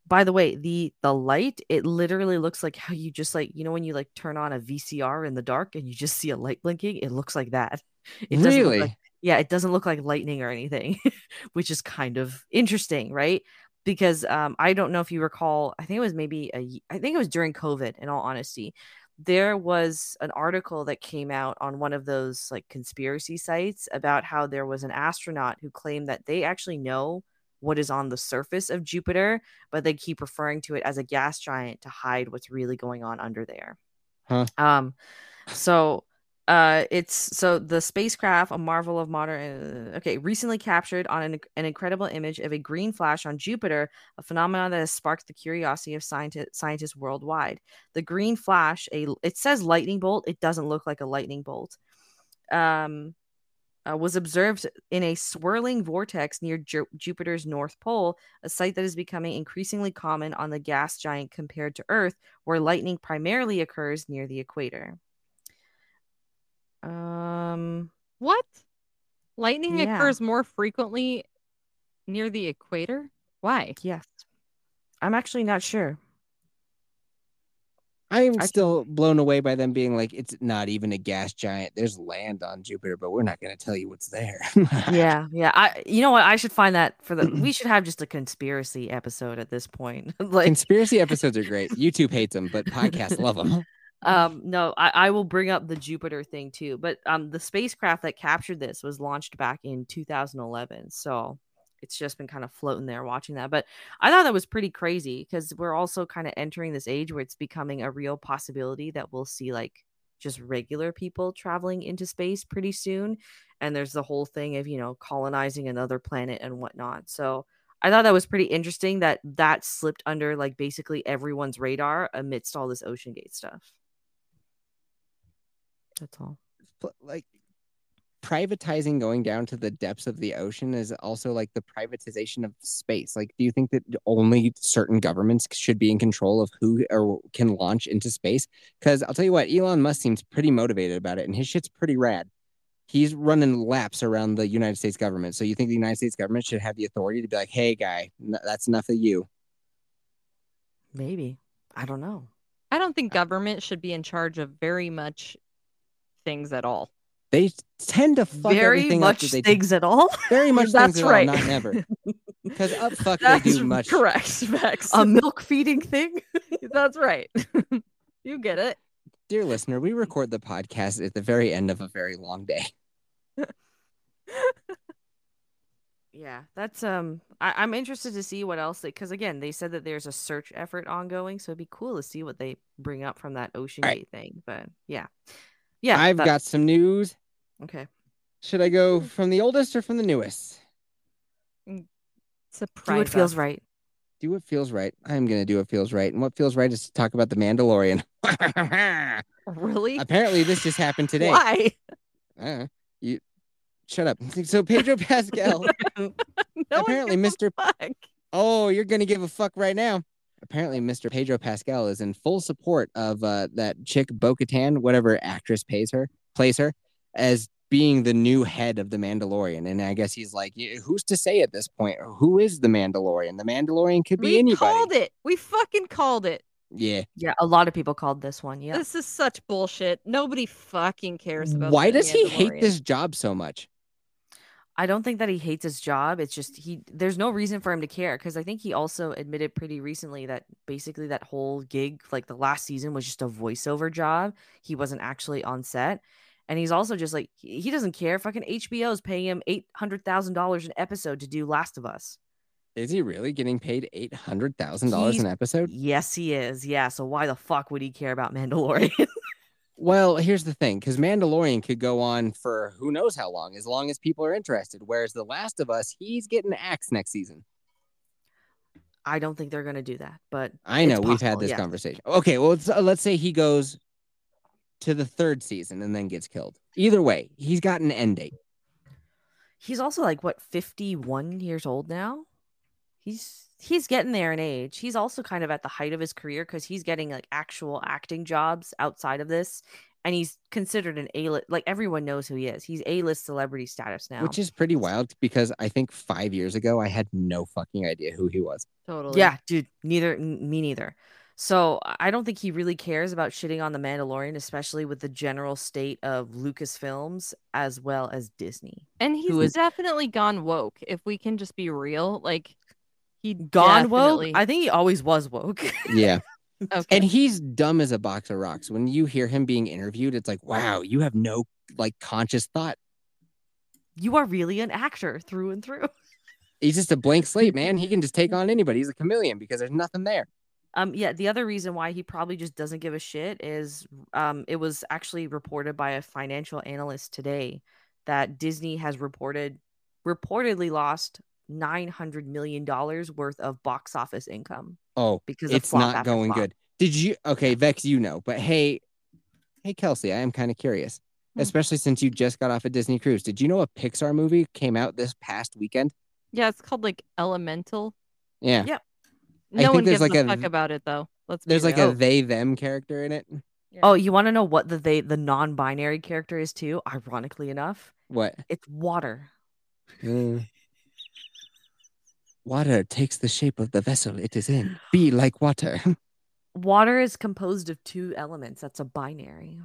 by the way, the the light it literally looks like how you just like you know when you like turn on a VCR in the dark and you just see a light blinking. It looks like that. It really? like- yeah, it doesn't look like lightning or anything, which is kind of interesting, right? Because um, I don't know if you recall, I think it was maybe a, I think it was during COVID. In all honesty, there was an article that came out on one of those like conspiracy sites about how there was an astronaut who claimed that they actually know what is on the surface of Jupiter, but they keep referring to it as a gas giant to hide what's really going on under there. Huh. Um, so uh, it's so the spacecraft, a marvel of modern, uh, okay, recently captured on an, an incredible image of a green flash on Jupiter, a phenomenon that has sparked the curiosity of scientists scientists worldwide. The green flash, a it says lightning bolt, it doesn't look like a lightning bolt. Um, uh, was observed in a swirling vortex near Ju- Jupiter's north pole, a site that is becoming increasingly common on the gas giant compared to Earth, where lightning primarily occurs near the equator. Um, What? Lightning Yeah. occurs more frequently near the equator? Why? yes, I'm actually not sure. I'm I- still blown away by them being like, it's not even a gas giant. There's land on Jupiter, but we're not going to tell you what's there. Yeah, yeah. I, you know what? I should find that for the. we should have just a conspiracy episode at this point. like, Conspiracy episodes are great. YouTube hates them, but podcasts love them. Um, no, I, I will bring up the Jupiter thing too. But um, the spacecraft that captured this was launched back in 2011, so it's just been kind of floating there watching that. But I thought that was pretty crazy because we're also kind of entering this age where it's becoming a real possibility that we'll see like just regular people traveling into space pretty soon. And there's the whole thing of, you know, colonizing another planet and whatnot. So I thought that was pretty interesting that that slipped under like basically everyone's radar amidst all this OceanGate stuff. That's all. Like privatizing going down to the depths of the ocean is also like the privatization of space. Like, do you think that only certain governments should be in control of who or can launch into space? Because I'll tell you what, Elon Musk seems pretty motivated about it, and his shit's pretty rad. He's running laps around the United States government. So you think the United States government should have the authority to be like, "Hey, guy, n- that's enough of you." Maybe. I don't know. I don't think government should be in charge of very much things at all. They tend to fuck Very everything much up that they things at all. very much That's things at all, right. not never. Because up fuck That's they do much. correct, Vex. a milk feeding thing. That's right. you get it. Dear listener, we record the podcast at the very end of a very long day. Yeah, that's um. I, I'm interested to see what else because again, they said that there's a search effort ongoing, so it'd be cool to see what they bring up from that Ocean All right. Gate thing. But yeah, yeah, I've that- got some news. okay. Should I go from the oldest or from the newest? Surprise. Do what feels right. Do what feels right. I'm gonna do what feels right, and what feels right is to talk about the Mandalorian. Really? Apparently, this just happened today. Why? Uh, you shut up. So Pedro Pascal. No Apparently, Mr. fuck. Oh, you're gonna give a fuck right now. Apparently, Mr. Pedro Pascal is in full support of uh, that chick Bo-Katan, whatever actress pays her, plays her, as being the new head of the Mandalorian. And I guess he's like, who's to say at this point? Who is the Mandalorian? The Mandalorian could be We anybody. called it. We fucking called it. Yeah. Yeah, a lot of people called this one. Yeah, This is such bullshit. Nobody fucking cares about. Why the does he hate this job so much? I don't think that he hates his job. It's just he. There's no reason for him to care because I think he also admitted pretty recently that basically that whole gig, like the last season, was just a voiceover job. He wasn't actually on set, and he's also just like he, doesn't care. Fucking HBO is paying him eight hundred thousand dollars an episode to do Last of Us. Is he really getting paid eight hundred thousand dollars an episode? Yes, he is. Yeah. So why the fuck would he care about Mandalorian? Well, here's the thing, because Mandalorian could go on for who knows how long, as long as people are interested. Whereas The Last of Us, he's getting axed next season. I don't think they're gonna do that, but I know we've had this yeah. conversation. Okay, well, let's, uh, let's say he goes to the third season and then gets killed. Either way, he's got an end date. He's also like what fifty one years old now. he's he's getting there in age. He's also kind of at the height of his career because he's getting like actual acting jobs outside of this, and he's considered an A list. Like everyone knows who he is. He's A list celebrity status now. Which is pretty wild because I think five years ago I had no fucking idea who he was. Totally. yeah, dude. Neither n- me neither. So I don't think he really cares about shitting on the Mandalorian, especially with the general state of Lucasfilms as well as Disney. And he's Who is- definitely gone woke. If we can just be real, like he Gone woke. I think he always was woke. Yeah. Okay. and he's dumb as a box of rocks. When you hear him being interviewed, it's like, wow, you have no like conscious thought. you are really an actor through and through. He's just a blank slate, man. He can just take on anybody. He's a chameleon because there's nothing there. Um, yeah, the other reason why he probably just doesn't give a shit is um, it was actually reported by a financial analyst today that Disney has reported reportedly lost nine hundred million dollars worth of box office income Oh, because it's not going flop. good. Did you? Okay, Vex, you know, but hey, hey, Kelsey, I am kind of curious, Hmm. especially since you just got off a Disney cruise. Did you know a Pixar movie came out this past weekend? yeah, it's called like Elemental. Yeah, Yeah. I No think one gives like a a- fuck about it though. Let's there's like real. a they them character in it. Oh, you want to know what the they the non-binary character is too? Ironically enough, What? it's water. Uh, water takes the shape of the vessel it is in. Be like water. Water is composed of two elements. That's a binary.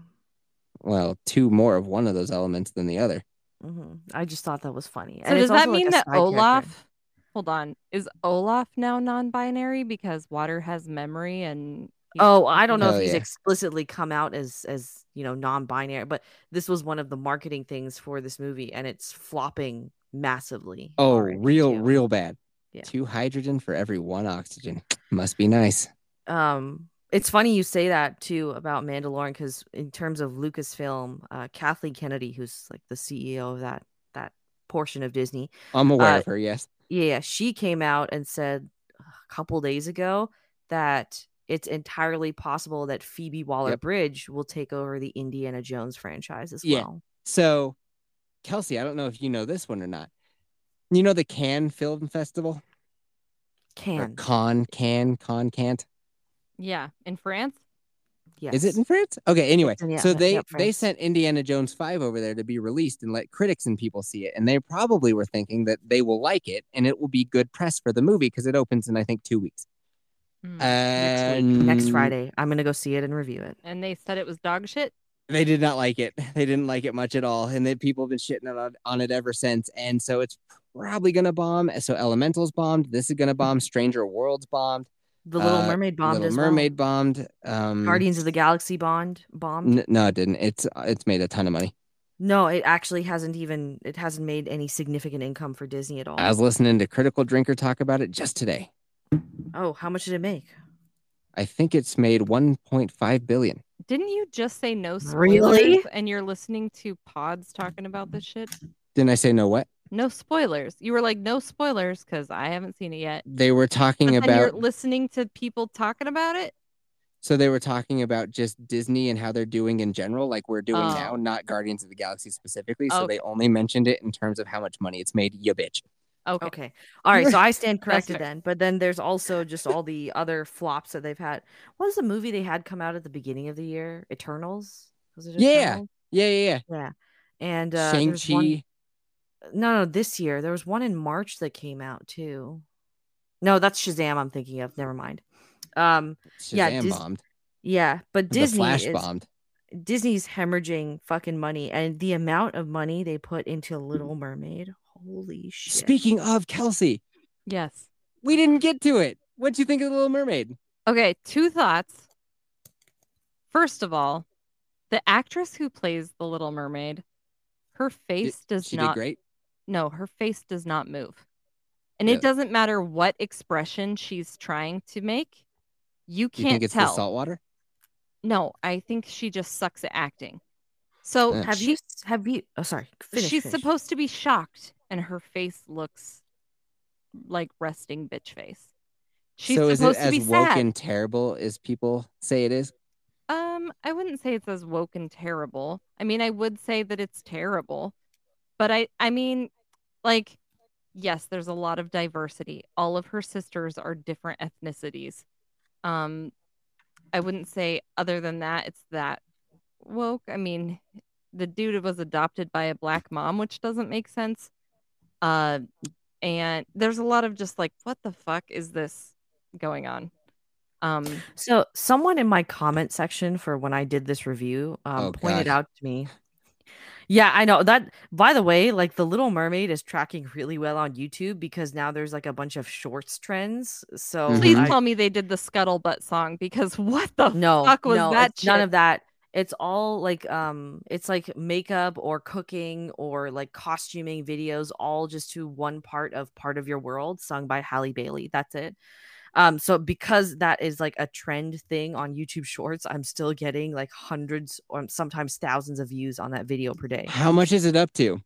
well, two more of one of those elements than the other. hmm I just thought that was funny. So And does that also, like, mean that side character. Olaf? Hold on, is Olaf now non-binary because water has memory and? Oh, I don't know Hell if he's yeah. explicitly come out as as you know non-binary, but this was one of the marketing things for this movie, and it's flopping massively. Oh, real, too. real bad. Yeah. Two hydrogen for every one oxygen. Must be nice. Um, it's funny you say that too about Mandalorian because in terms of Lucasfilm, uh, Kathleen Kennedy, who's like the CEO of that that portion of Disney, I'm aware Uh, of her. Yes. yeah, she came out and said a couple days ago that it's entirely possible that Phoebe Waller Yep. Bridge will take over the Indiana Jones franchise as Yeah. well. So, Kelsey, I don't know if you know this one or not. You know the Cannes Film Festival? Can Con, Can, Con, Can't? Yeah, in France. yes. Is it in France? Okay, anyway. In- yeah, so they yep, they sent Indiana Jones 5 over there to be released and let critics and people see it. And they probably were thinking that they will like it and it will be good press for the movie because it opens in I think 2 weeks. Hmm. next week, next Friday. I'm gonna go see it and review it. And they said it was dog shit. They did not like it. They didn't like it much at all. And then people have been shitting on, on it ever since. And so it's probably gonna bomb. So Elemental's bombed. This is gonna bomb. Stranger Worlds bombed. The Little Uh, Mermaid bombed Little Mermaid bombed. Um, well. Guardians of the Galaxy bond bombed. N- no, it didn't. It's it's made a ton of money. No, it actually hasn't even it hasn't made any significant income for Disney at all. I was listening to Critical Drinker talk about it just today. oh, how much did it make? I think it's made 1.5 billion. Didn't you just say no spoilers? Really? And you're listening to pods talking about this shit? Didn't I say no? What No spoilers. You were like, no spoilers because I haven't seen it yet. they were talking But then you're about? listening to people talking about it. So they were talking about just Disney and how they're doing in general, like we're doing Oh. now, not Guardians of the Galaxy specifically. So Okay. they only mentioned it in terms of how much money it's made. You bitch. Okay. Okay. All right. So I stand corrected then. But then there's also just all the other flops that they've had. What was the movie they had come out at the beginning of the year? Eternals? Was it Yeah. Eternals? Yeah, yeah, Yeah. And uh, Shang there's one- No, no, this year. There was one in March that came out too. No, that's Shazam I'm thinking of. Never mind. Um, Shazam yeah, Dis- bombed. yeah, but Disney Flash is bombed. Disney's hemorrhaging fucking money and the amount of money they put into Little Mermaid. Holy shit. Speaking of Kelsey, Yes. we didn't get to it. What'd you think of the Little Mermaid? Okay. Two thoughts. First of all, the actress who plays the Little Mermaid, her face does she not did great. no, her face does not move. And Really? it doesn't matter what expression she's trying to make. You can't think it's tell. the salt water? No, I think she just sucks at acting. So Yeah. Have she- you have you oh sorry, finish, she's finish. supposed to be shocked and her face looks like resting bitch face. She's so is it as woke sad. and terrible as people say it is? Um, I wouldn't say it's as woke and terrible. I mean, I would say that it's terrible, but I, I mean, like, yes, there's a lot of diversity. All of her sisters are different ethnicities. Um, I wouldn't say other than that, it's that woke. I mean, the dude was adopted by a black mom, which doesn't make sense. Uh, and there's a lot of just like, what the fuck is this going on? Um, So someone in my comment section for when I did this review um, Oh, pointed gosh. out to me. Yeah, I know that. By the way, like the Little Mermaid is tracking really well on YouTube because now there's like a bunch of shorts trends. So Mhm. please I- tell me they did the scuttlebutt song because what the no, fuck was no, that? it's none of that. It's all like um, it's like makeup or cooking or like costuming videos, all just to one part of part of your world, sung by Halle Bailey. That's it. Um, so because that is like a trend thing on YouTube Shorts, I'm still getting like hundreds or sometimes thousands of views on that video per day. How much is it up to?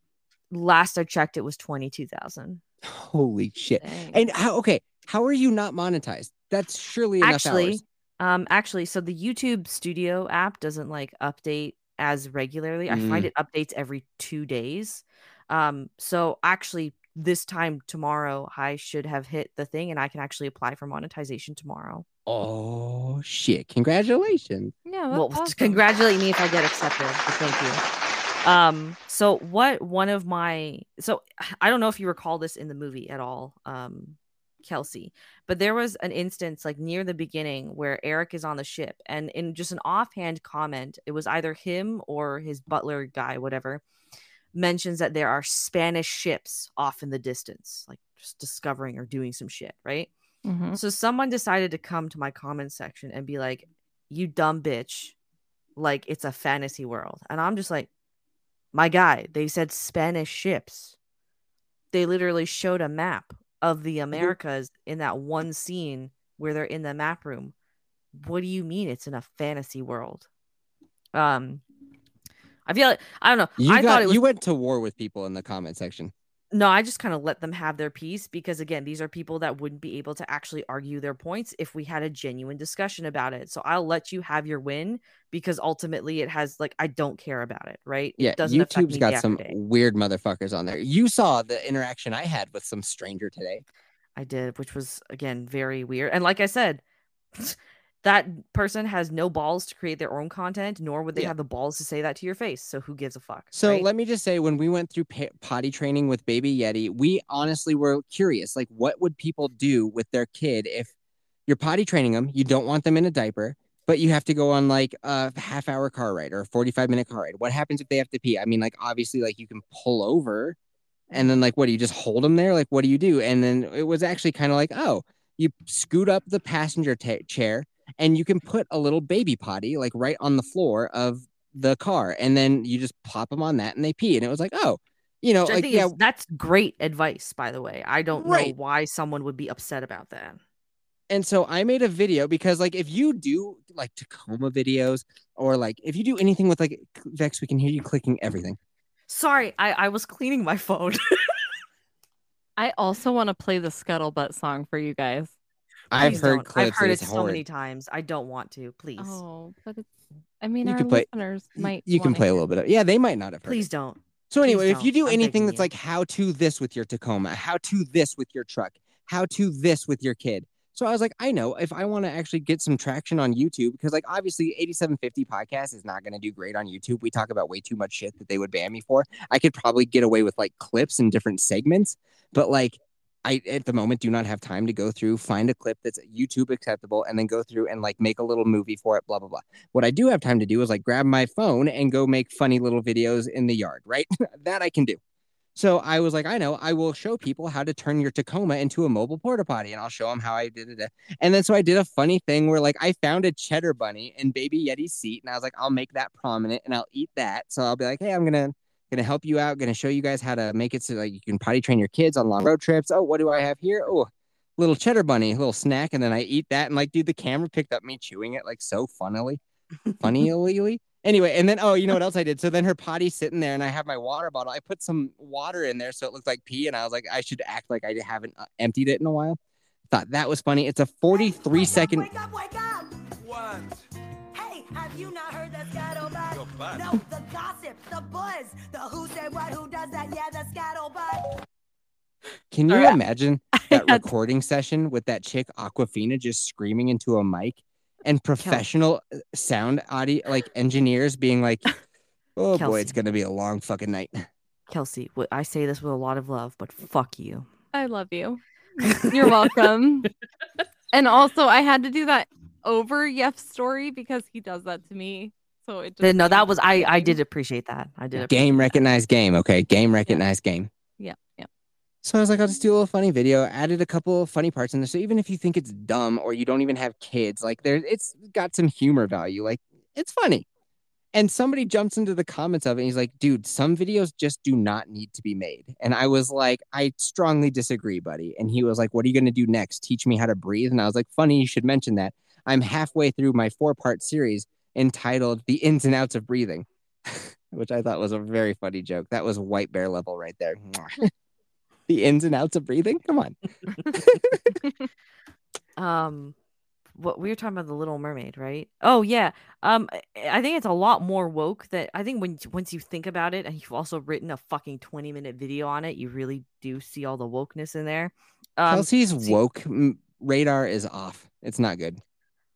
Last I checked, it was twenty two thousand. Holy shit. Dang. And how okay, how are you not monetized? That's surely enough Actually, hours. Um, actually, so the YouTube Studio app doesn't like update as regularly. I find Mm. it updates every two days. Um, so actually, this time tomorrow, I should have hit the thing, and I can actually apply for monetization tomorrow. Oh shit. Congratulations. yeah, well, awesome. congratulate me if I get accepted. but Thank you. Um, so what one of my so I don't know if you recall this in the movie at all, um, Kelsey, but there was an instance like near the beginning where Eric is on the ship, and in just an offhand comment, it was either him or his butler guy, whatever, mentions that there are Spanish ships off in the distance, like just discovering or doing some shit, right? Mhm. So someone decided to come to my comment section and be like, "You dumb bitch." Like it's a fantasy world. And I'm just like, "My guy, they said Spanish ships." They literally showed a map of the Americas in that one scene where they're in the map room. What do you mean it's in a fantasy world? Um I feel like I don't know. You I got thought it was you went to war with people in the comment section. No, I just kind of let them have their piece because again, these are people that wouldn't be able to actually argue their points if we had a genuine discussion about it. So I'll let you have your win because ultimately it has like I don't care about it, right? Yeah, it YouTube's got some day. weird motherfuckers on there. You saw the interaction I had with some stranger today. I did, which was again very weird. And like I said, that person has no balls to create their own content, nor would they Yeah. have the balls to say that to your face. So who gives a fuck? So right? let me just say, when we went through pa- potty training with Baby Yeti, we honestly were curious. Like, what would people do with their kid if you're potty training them? You don't want them in a diaper, but you have to go on like a half hour car ride or a 45 minute car ride. What happens if they have to pee? I mean, like, obviously, like, you can pull over and then, like, what do you just hold them there? Like, what do you do? And then it was actually kind of like, oh, you scoot up the passenger ta- chair and you can put a little baby potty like right on the floor of the car and then you just plop them on that and they pee and it was like oh you know like yeah is, that's great advice, by the way. I don't know why someone would be upset about that. and so i made a video because like if you do like tacoma videos or like if you do anything with like vex we can hear you clicking everything Sorry, I, I was cleaning my phone. I also want to play the scuttlebutt song for you guys. I've Please heard don't. clips I've heard it it's so horrid. many times. I don't want to. Please, Oh, but it's. I mean, You our can play- listeners might. you can wanna play a hear little bit of yeah they might not have heard please it. don't. so please anyway if you don't. do I'm anything begging that's you. like how to this with your tacoma how to this with your truck how to this with your kid so i was like i know if i want to actually get some traction on youtube because like obviously 8750 podcast is not going to do great on youtube we talk about way too much shit that they would ban me for i could probably get away with like clips and different segments but like I at the moment do not have time to go through, find a clip that's YouTube acceptable, and then go through and like make a little movie for it, blah blah blah. What I do have time to do is like grab my phone and go make funny little videos in the yard, right? that I can do. So I was like, I know, I will show people how to turn your Tacoma into a mobile porta potty, and I'll show them how I did it. And then so I did a funny thing where like I found a cheddar bunny in Baby Yeti's seat, and I was like, I'll make that prominent, and I'll eat that. So I'll be like, hey, I'm gonna gonna help you out, gonna show you guys how to make it so like you can potty train your kids on long road trips. Oh, what do I have here? Oh, little cheddar bunny, little snack, and then I eat that, and like, dude, the camera picked up me chewing it like so funnily, funnily. Anyway, and then oh, you know what else I did? So then her potty's sitting there, and I have my water bottle. I put some water in there so it looked like pee, and I was like, I should act like I haven't uh, emptied it in a while. Thought that was funny. It's a 43 second. Wake up, wake up! What? Hey, have you not heard the scuttlebutt? Your. No, the gossip, the buzz, the who said what, who does that, yeah, the scuttlebutt. Can you Sorry, I- imagine that recording session with that chick Awkwafina just screaming into a mic and professional uh, sound audio like engineers being like, "Oh boy, it's gonna be a long fucking night." Kelsey, I say this with a lot of love, but fuck you. I love you. You're welcome. and also, I had to do that over Yef's story because he does that to me. So it just no, that was I. I did appreciate that. I did. Game that. recognized game. Okay, game recognized game. Yeah, yeah. So I was like, I'll just do a little funny video. Added a couple of funny parts in there. So even if you think it's dumb or you don't even have kids, like there, it's got some humor value. Like it's funny. And somebody jumps into the comments of it. And he's like, dude, some videos just do not need to be made. And I was like, I strongly disagree, buddy. And he was like, what are you going to do next? Teach me how to breathe. And I was like, funny, you should mention that. I'm halfway through my four part series entitled The Ins and Outs of Breathing, which I thought was a very funny joke. That was white bear level right there. The ins and outs of breathing. Come on. um what we were talking about the little mermaid right oh yeah um i think it's a lot more woke that i think when once you think about it and you've also written a fucking 20 minute video on it you really do see all the wokeness in there um Kelsey's see- woke radar is off. It's not good.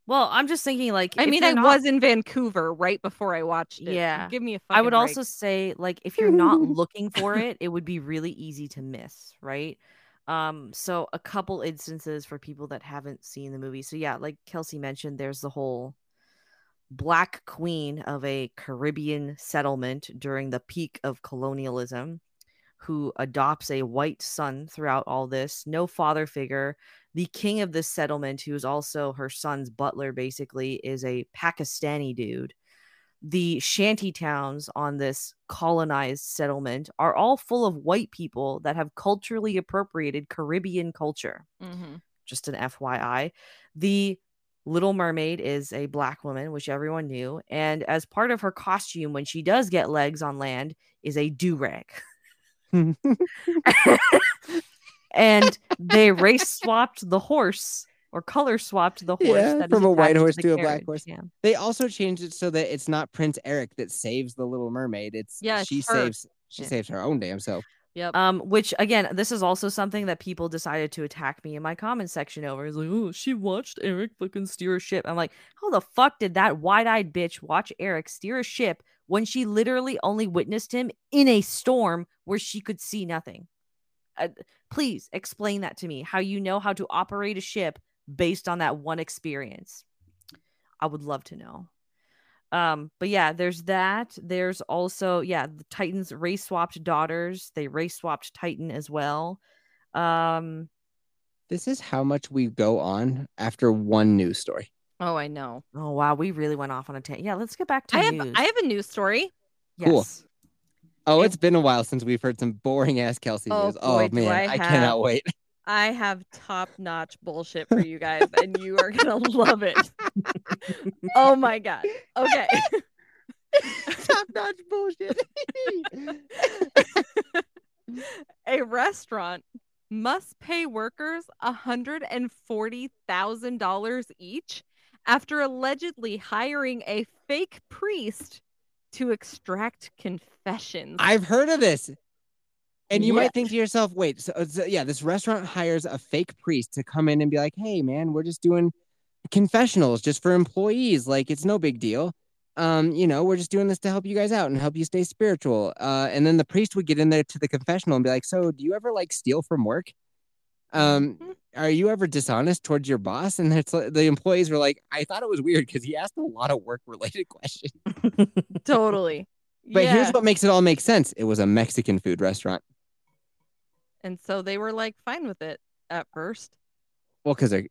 Well i'm just thinking like I mean, I not- was in Vancouver right before I watched it. Yeah. Give me a I would break. also say like if you're not looking for it, it would be really easy to miss, right? Um, so a couple instances for people that haven't seen the movie. So yeah, like Kelsey mentioned, there's the whole black queen of a Caribbean settlement during the peak of colonialism who adopts a white son throughout all this, no father figure. The king of this settlement, who is also her son's butler, basically, is a Pakistani dude the shanty towns on this colonized settlement are all full of white people that have culturally appropriated Caribbean culture. Mhm. Just an FYI. The Little Mermaid is a black woman, which everyone knew. And as part of her costume, when she does get legs on land, is a do rag. and they race swapped the horse or color swapped the horse Yeah, that is from a white horse the to a black horse. Yeah. They also changed it so that it's not Prince Eric that saves the Little Mermaid. It's Yeah, she her. saves she Yeah. saves her own damn self. Yep. Um, which again, this is also something that people decided to attack me in my comment section over. It's like, oh, she watched Eric fucking steer a ship. I'm like, how the fuck did that wide-eyed bitch watch Eric steer a ship when she literally only witnessed him in a storm where she could see nothing? Uh, please explain that to me. How you know how to operate a ship based on that one experience? I would love to know. Um, but yeah, there's that. There's also, yeah, the Titans race swapped daughters. They race swapped Titan as well. Um, This is how much we go on after one news story. Oh, I know. oh wow, we really went off on a tangent. Yeah, let's get back to I have. I have a news story. Cool. yes. Oh, it's been a while since we've heard some boring ass Kelsey Oh, news. Oh boy, do man, I I, have- cannot wait. I have top notch bullshit for you guys, and you are gonna love it. oh my god. Okay. Top notch bullshit. a restaurant must pay workers $140,000 each after allegedly hiring a fake priest to extract confessions. I've heard of this. And you Yeah. might think to yourself, wait, so, so yeah, this restaurant hires a fake priest to come in and be like, hey, man, we're just doing confessionals just for employees. Like, it's no big deal. Um, you know, we're just doing this to help you guys out and help you stay spiritual. Uh, and then the priest would get in there to the confessional and be like, so do you ever like steal from work? Um, Mhm. are you ever dishonest towards your boss? And it's like, the employees were like, I thought it was weird because he asked a lot of work related questions. totally. But yeah. here's what makes it all make sense. It was a Mexican food restaurant. and so they were like fine with it at first. Well, because they're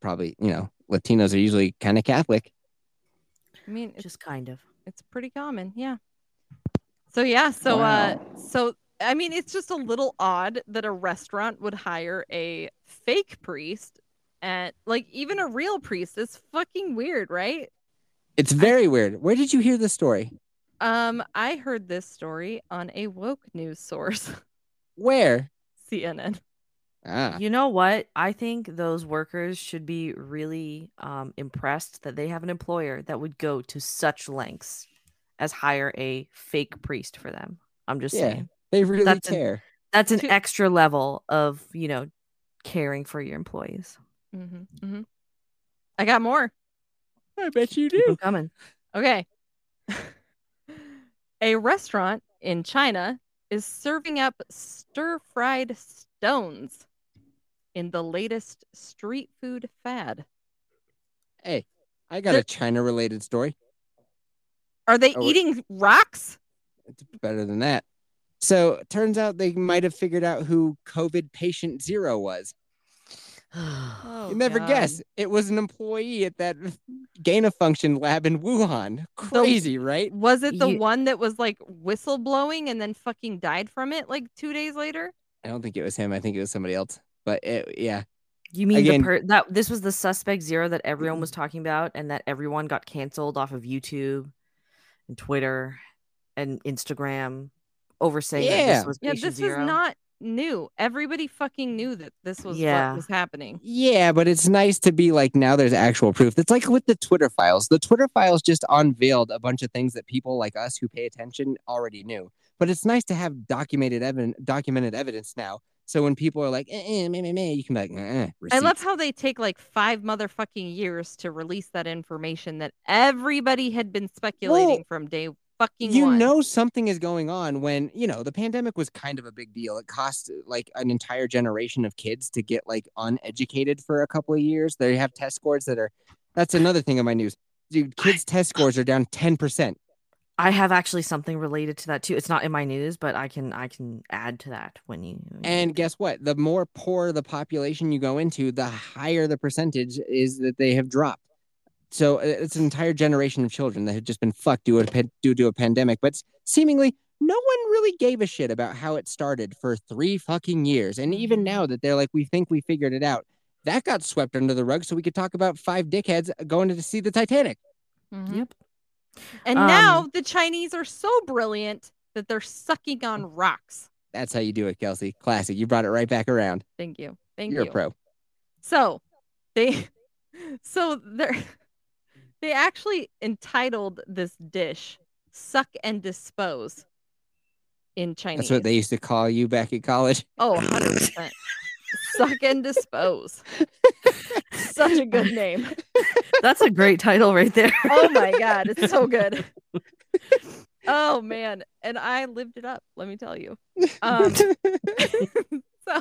probably, you know, Latinos are usually kind of Catholic. I mean, Just kind of. it's pretty common, yeah. So yeah, so uh so I mean it's just a little odd that a restaurant would hire a fake priest and like even a real priest is fucking weird, right? It's very weird. Where did you hear this story? Um I heard this story on a woke news source, Where? CNN. Ah, You know what? I think those workers should be really um, impressed that they have an employer that would go to such lengths as hire a fake priest for them. I'm just Yeah. saying. They really That's an- care. That's an extra level of, you know, caring for your employees. hmm hmm I got more. I bet you Keep 'em do. coming. Okay. a restaurant in China is serving up stir fried stones in the latest street food fad. Hey, I got There- a China related story. Are they Oh, eating rocks? It's better than that. So turns out they might have figured out who COVID patient zero was. Oh, you never God. guess. It was an employee at that gain of function lab in Wuhan. Crazy, right? Was it the You- one that was like whistleblowing and then fucking died from it like two days later? I don't think it was him. I think it was somebody else. But it, yeah, You mean Again- the per- that this was the suspect zero that everyone was talking about and that everyone got canceled off of YouTube and Twitter and Instagram over saying that Yeah. this was Yeah, this zero? was not new. Everybody fucking knew that this was Yeah. what was happening. Yeah, but it's nice to be like now there's actual proof. It's like with the Twitter files. The Twitter files just unveiled a bunch of things that people like us who pay attention already knew. But it's nice to have documented evidence, documented evidence now. So when people are like, eh, eh, meh, meh, meh, you can be like, eh, I love how they take like five motherfucking years to release that information that everybody had been speculating from day fucking you one. know something is going on when you know the pandemic was kind of a big deal. It cost uh, like an entire generation of kids to get like uneducated for a couple of years. They have test scores that are that's another thing in my news. Dude kids test scores are down 10% I have actually something related to that too. It's not in my news, but I can I can add to that when you and guess what? The more poor the population you go into the higher the percentage is that they have dropped so uh, it's an entire generation of children that have just been fucked due, to a due to a pandemic but seemingly no one really gave a shit about how it started for three fucking years and even now that they're like we think we figured it out that got swept under the rug so we could talk about five dickheads going to see the titanic Mhm. Yep. And Um, now the Chinese are so brilliant that they're sucking on rocks. that's how you do it kelsey classic you brought it right back around Thank you. Thank you're you. a pro So they so they're they actually entitled this dish suck and dispose in Chinese. that's what they used to call you back in college Oh, 100%. suck and dispose. Such a good name. That's a great title right there. Oh my god, it's so good. Oh man, and I lived it up, let me tell you. Um so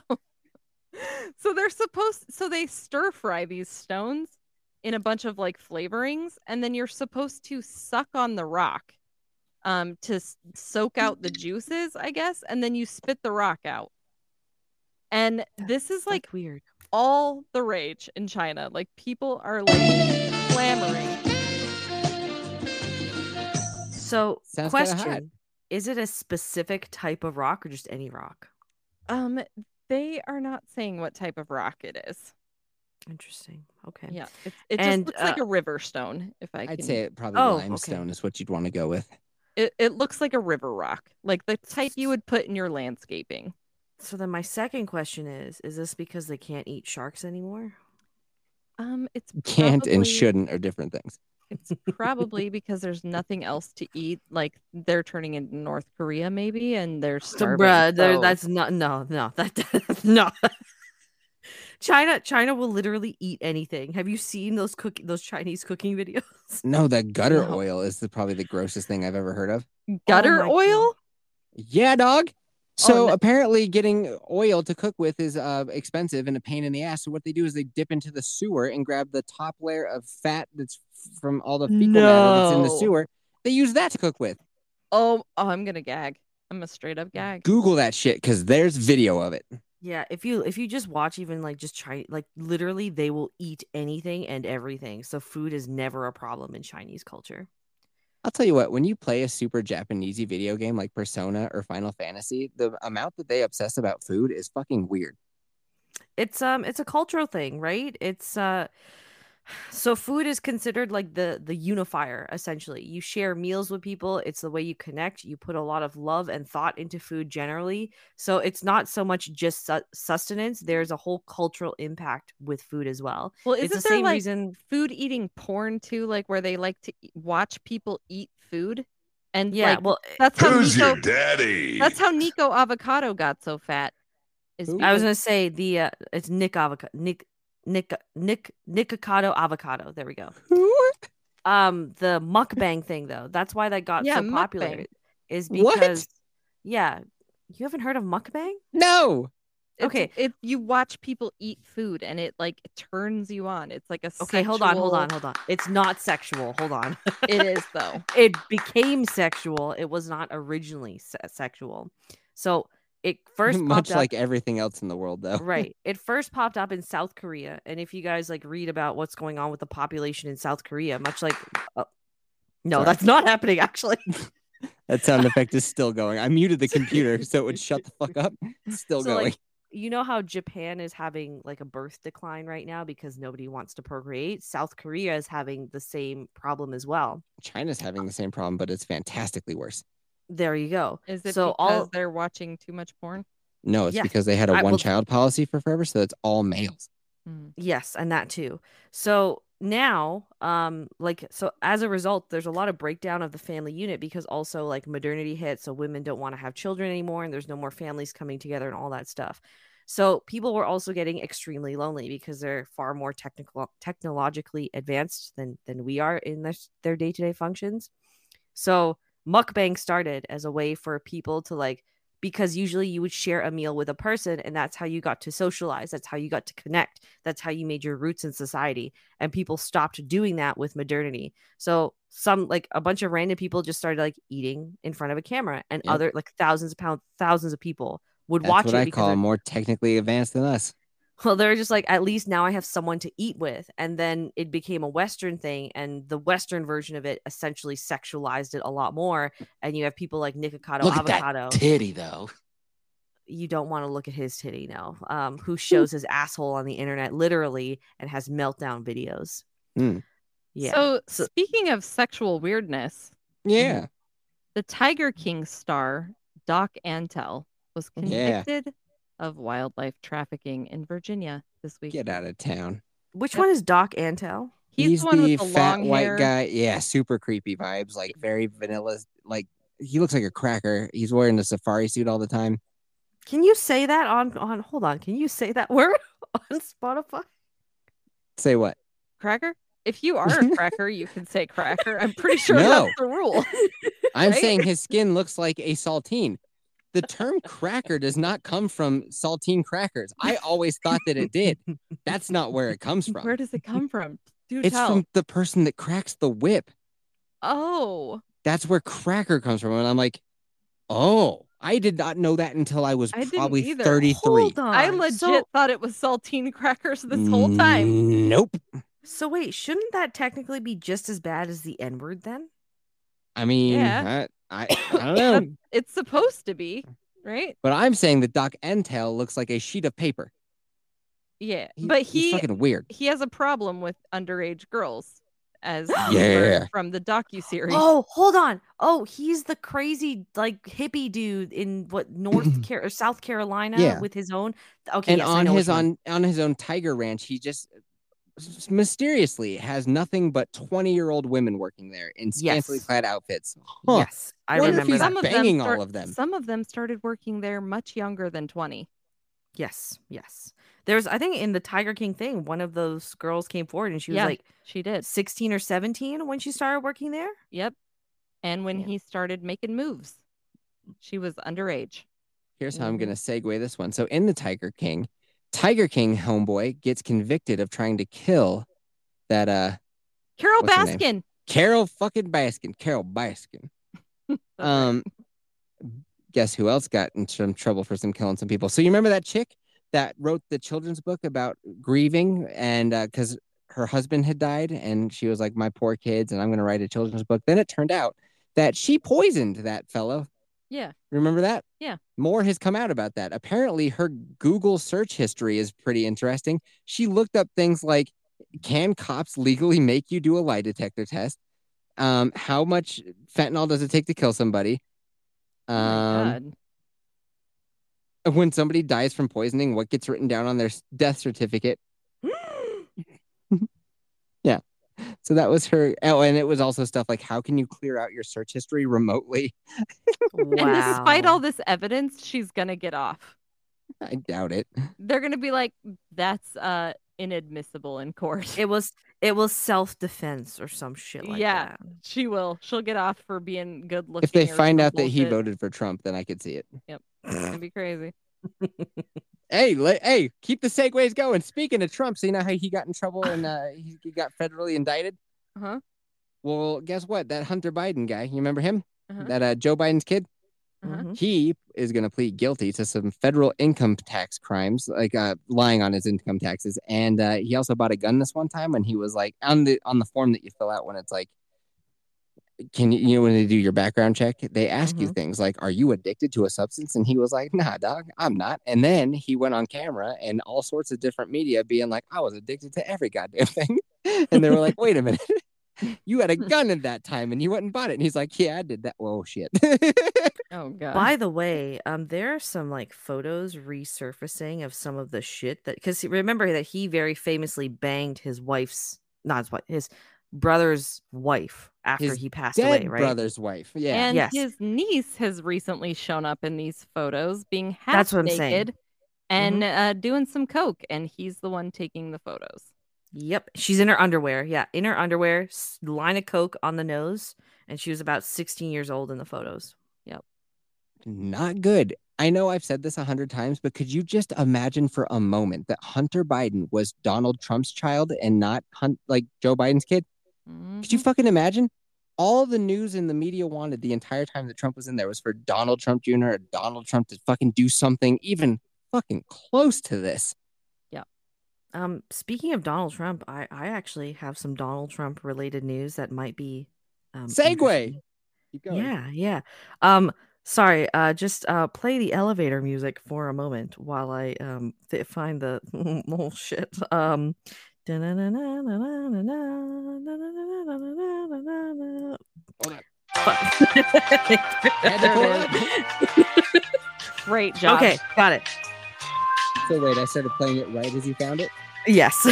so they're supposed so they stir fry these stones in a bunch of like flavorings and then you're supposed to suck on the rock um to s- soak out the juices i guess and then you spit the rock out. And this is like That's weird. all the rage in china. Like people are like clamoring. So, Sounds question: Is it a specific type of rock or just any rock? um they are not saying what type of rock it is Interesting. Okay. yeah it, it And, just looks like uh, a river stone if i i'd say it probably Oh, okay. limestone is what you'd want to go with It, it looks like a river rock, like the type you would put in your landscaping. So then my second question is: Is this because they can't eat sharks anymore? Um, it's can't and shouldn't are different things It's probably because there's nothing else to eat. Like they're turning into North Korea, maybe, and they're So, starving. bruh, so- that's not no no that no. China China will literally eat anything. Have you seen those cook those Chinese cooking videos? No, that gutter No. oil is the, probably the grossest thing I've ever heard of. gutter Oh my oil. Yeah, dog. So no- apparently, getting oil to cook with is uh, expensive and a pain in the ass. So what they do is they dip into the sewer and grab the top layer of fat that's from all the fecal matter that's in the sewer. They use that to cook with. Oh, oh, I'm gonna gag. I'm a straight up gag. Google that shit because there's video of it. Yeah, if you if you just watch even like just try like literally they will eat anything and everything. So food is never a problem in Chinese culture. I'll tell you what, when you play a super Japanesey video game like Persona or Final Fantasy, the amount that they obsess about food is fucking weird. It's um it's a cultural thing, right? It's uh so food is considered like the the unifier essentially. You share meals with people, it's the way you connect. You put a lot of love and thought into food generally. So it's not so much just su- sustenance, there's a whole cultural impact with food as well. Well, it's isn't the there same like reason food eating porn too? Like where they like to e- watch people eat food. And Yeah, like, well, that's how Who's Nico, your daddy? that's how Nico Avocado got so fat. Is Who? I was gonna say the uh, it's Nick avocado Nick Nick Nick Nikocado avocado. There we go. Um, the mukbang thing though, that's why that got Yeah, so popular. mukbang. Is What? because yeah, you haven't heard of mukbang? No. It's- Okay. If you watch people eat food and it like turns you on, it's like a Okay, hold on, hold on, hold on. It's not sexual. Hold on. It is though. it became sexual. It was not originally se- sexual. So it first Much up- like everything else in the world, though. right. It first popped up in South Korea, and if you guys like read about what's going on with the population in South Korea, much like uh, no, Sorry. that's not happening actually. That sound effect is still going. I muted the computer so it would shut the fuck up. It's still So, going. like, you know how Japan is having like a birth decline right now because nobody wants to procreate. South Korea is having the same problem as well. China's having the same problem, but it's fantastically worse. There you go. Is it so because all they're watching too much porn? No, it's Yes. because they had a I- well- one child policy for forever, so it's all males. Mm. Yes, and that too. So now, um, like, so as a result, there's a lot of breakdown of the family unit because also like modernity hit, so women don't want to have children anymore, and there's no more families coming together and all that stuff. So people were also getting extremely lonely because they're far more technical, technologically advanced than than we are in their their day to day functions. So mukbang started as a way for people to like because usually you would share a meal with a person and that's how you got to socialize that's how you got to connect that's how you made your roots in society and people stopped doing that with modernity so some like a bunch of random people just started like eating in front of a camera and Yep. other like thousands of pounds thousands of people would That's watch what it I because call more technically advanced than us. Well they're just like at least now i have someone to eat with and then it became a western thing and the western version of it essentially sexualized it a lot more and you have people like nikocado Look at avocado that titty, though. you don't want to look at his titty now um who shows his asshole on the internet literally and has meltdown videos Hmm. yeah So, So- speaking of sexual weirdness, Yeah. the Tiger King star Doc Antle was Yeah. Convicted of wildlife trafficking in Virginia this week. Get out of town. which Yep. one is doc antle He's, the one with the fat long white hair. guy. Yeah, super creepy vibes. Like very vanilla. Like he looks like a cracker. He's wearing a safari suit all the time. can you say that on on hold on can you say that word on spotify Say what? Cracker? If you are a cracker, you can say cracker. I'm pretty sure No. that's the rule. I'm Right? saying his skin looks like a saltine. The term cracker does not come from saltine crackers. I always thought that it did. That's not where it comes from. Where does it come from? Do It's tell. from the person that cracks the whip. Oh, That's where cracker comes from. And I'm like, oh, I did not know that until I was I probably 33. hold on I legit so, thought it was saltine crackers this whole time. Nope. so wait shouldn't that technically be just as bad as the n-word then I mean, Yeah. I, I, I don't know. It's supposed to be, right? but I'm saying that Doc Antle looks like a sheet of paper. Yeah. He- but he's he fucking weird. he has a problem with underage girls, as Yeah. from the docu series. Oh, hold on. Oh, he's the crazy like hippie dude in what North Car- or South Carolina Yeah. with his own. Okay, and yes, on his which on on his own tiger ranch, he just s- mysteriously has nothing but 20 year old women working there in scantily Yes. clad outfits. Huh. Yes, I Wonder if remember he's that. some of banging them all of them. Some of them started working there much younger than 20. Yes, yes. There's, I think, in the Tiger King thing, one of those girls came forward and she was Yeah. like She did. 16 or 17 when she started working there. Yep. And when Yeah. he started making moves, she was underage. Here's how I'm Mm-hmm. going to segue this one. So, in the Tiger King, Tiger King homeboy gets convicted of trying to kill that uh Carole What's her name? Baskin. Carole fucking Baskin. Carole Baskin. Um, guess who else got in some trouble for some killing some people? So you remember that chick that wrote the children's book about grieving and uh because her husband had died and she was like, "My poor kids," and I'm going to write a children's book. Then it turned out that she poisoned that fellow. Yeah. Remember that? Yeah. More has come out about that. Apparently, her Google search history is pretty interesting. She looked up things like, "Can cops legally make you do a lie detector test?" Um, how much fentanyl does it take to kill somebody? Oh Um, God. when somebody dies from poisoning, what gets written down on their death certificate? So So that was her. Oh, and it was also stuff like how can you clear out your search history remotely? Wow. And despite all this evidence, she's gonna get off. I doubt it. They're gonna be like, "That's uh inadmissible in court." it was it was self defense or some shit like Yeah. that. Yeah, she will. She'll get off for being good looking. If they find some out that he voted for Trump, then I could see it. Yep, it's gonna be crazy. Hey, le- hey, keep the segues going. Speaking of Trump, so you know how he got in trouble and uh, he, he got federally indicted? Uh-huh. Well, guess what? That Hunter Biden guy, you remember him? Uh-huh. That uh, Joe Biden's kid? Uh-huh. Mhm. He is going to plead guilty to some federal income tax crimes, like uh, lying on his income taxes. And uh, he also bought a gun this one time when he was like on the on the form that you fill out when it's like, can you, you know, when they do your background check, they ask you Mhm. things like, "Are you addicted to a substance?" And he was like, "Nah, dog, I'm not." And then he went on camera and all sorts of different media being like, "I was addicted to every goddamn thing," and they were like, "Wait a minute." You had a gun at that time and you went and bought it. And he's like, Yeah, I did that. Whoa, shit. Oh god. By the way, um, there are some like photos resurfacing of some of the shit that because remember that he very famously banged his wife's not his wife, his brother's wife after His he passed Dead away, right? brother's wife. Yeah. And Yes. his niece has recently shown up in these photos being half That's what I'm saying. naked and uh, doing some coke, and he's the one taking the photos. Yep, she's in her underwear. Yeah, in her underwear, line of coke on the nose, and she was about 16 years old in the photos. Yep, not good. I know I've said this a hundred times, but could you just imagine for a moment that Hunter Biden was Donald Trump's child and not Hunt like Joe Biden's kid? Could you fucking imagine? All the news in the media wanted the entire time that Trump was in there was for Donald Trump Jr. or Donald Trump to fucking do something even fucking close to this. Yeah. Um, speaking of Donald Trump, I I actually have some Donald Trump related news that might be um, Segue. interesting. Keep going. Yeah, yeah. Um, sorry. Uh, just uh, play the elevator music for a moment while I um th- find the oh shit. Um. Hold on. Fuck. Great job. okay, got it. So wait, I started playing it right as you found it. Yes.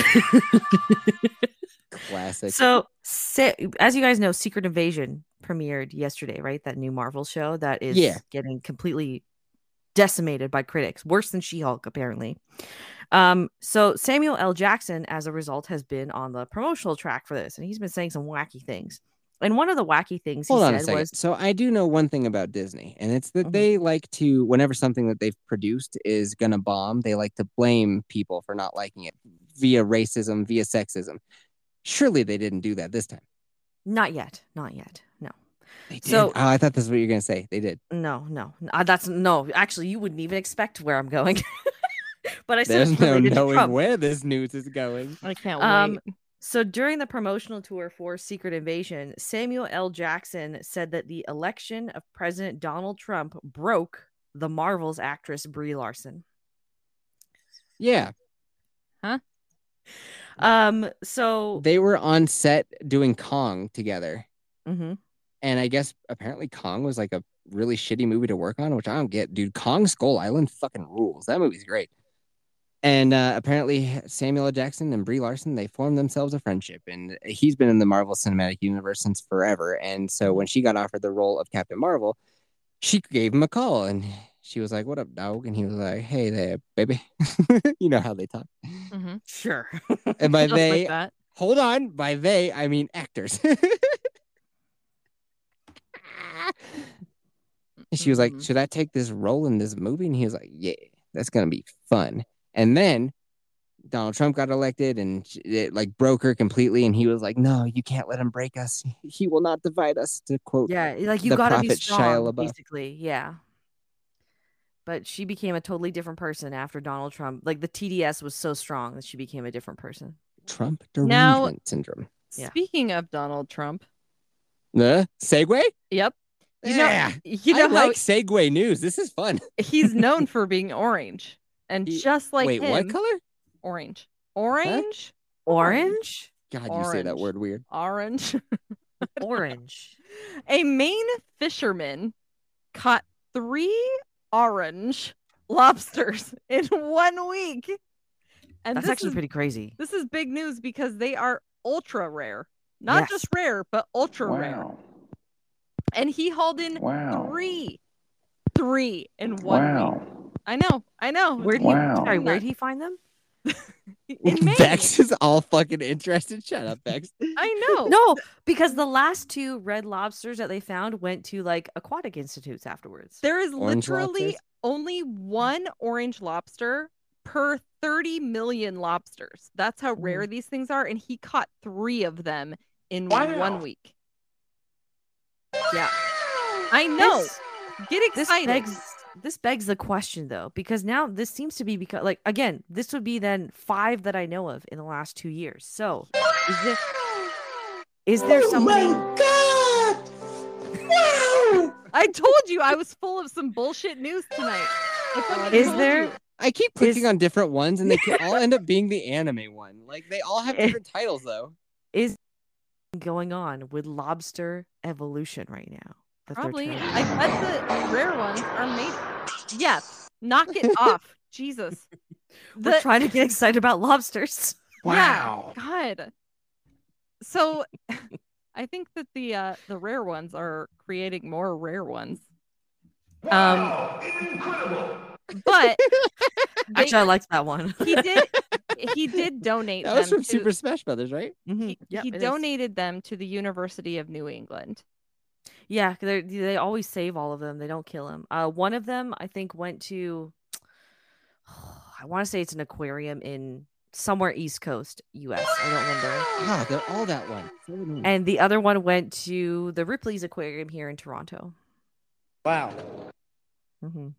Classic. So, se- as you guys know, Secret Invasion premiered yesterday, right? That new Marvel show that is Yeah. getting completely decimated by critics, worse than She-Hulk, apparently. Um, so Samuel L. Jackson, as a result, has been on the promotional track for this, and he's been saying some wacky things. And one of the wacky things Hold he on said was, So I do know one thing about Disney, and it's that Mhm. they like to, whenever something that they've produced is gonna bomb, they like to blame people for not liking it via racism, via sexism. Surely they didn't do that this time. "Not yet, not yet, no. So- oh, I thought this is what you're gonna say. They did. no, no, uh, that's no." Actually, you wouldn't even expect where I'm going. but I said There's it's no related knowing Trump. where this news is going. I can't Um, wait. So during the promotional tour for Secret Invasion, Samuel L. Jackson said that the election of President Donald Trump broke the Marvel's actress Brie Larson. Yeah, Huh? Um. So. they were on set doing Kong together, Mhm. And I guess apparently Kong was like a really shitty movie to work on, which I don't get, dude. Kong Skull Island fucking rules. That movie's great. And uh, apparently Samuel L. Jackson and Brie Larson they formed themselves a friendship, and he's been in the Marvel Cinematic Universe since forever. And so when she got offered the role of Captain Marvel, she gave him a call, and she was like, "What up, dog?" And he was like, "Hey there, baby." you know how they talk. Mhm. Sure. And by they, like hold on, by they I mean actors. And she was like, Mhm. Should I take this role in this movie? And he was like, Yeah, that's gonna be fun. And then Donald Trump got elected and it like broke her completely. And he was like, No, you can't let him break us. He will not divide us, to quote. yeah. Like you gotta be strong, basically. Yeah. But she became a totally different person after Donald Trump. Like the TDS was so strong that she became a different person. Trump Now- derangement syndrome. Yeah. Speaking of Donald Trump, Uh, segue? yep. You know, yeah. you know I how like Segway news. This is fun. he's known for being orange, and He- just like Wait, him, what color? orange, orange, Orange? God, you say that word weird. orange. Orange. A Maine fisherman caught three orange lobsters in one week, and That's actually is pretty crazy. this is big news because they are ultra rare. not Yes. just rare, but ultra rare. Wow. And he hauled in Wow. three, three in one week. I know, I know. Where'd he, sorry, where'd he find them? Vex is all fucking interested. Shut up, Vex. I know. No, because the last two red lobsters that they found went to like aquatic institutes afterwards. There is Orange literally lobsters? only one orange lobster per 30 million lobsters. That's how rare Mm-hmm. these things are. And he caught three of them in Wow. one week. Yeah. I know. This- Get this excited. begs this begs the question though because now this seems to be because like again this would be then five that i know of in the last two years so is there is there oh somebody I told you I was full of some bullshit news tonight. Is there- you. I keep clicking Is- on different ones, and they can all end up being the anime one. Like they all have different titles, though. Is going on with lobster evolution right now that they're Probably. trying- I bet the rare ones are made. Yes. Knock it off. Jesus. we're The- trying to get excited about lobsters Wow. God. So I think that the uh the rare ones are creating more rare ones. Um but they- actually i liked that one he did he did donate That was them from to, Super Smash Brothers, right? Mhm. he, Yep, he it is. donated them to the University of New England. Yeah, they they always save all of them. They don't kill them. Uh, one of them I think went to. I want to say it's an aquarium in somewhere East Coast, U.S. I don't remember. Ah, they're all that one. And the other one went to the Ripley's Aquarium here in Toronto. Wow. hmm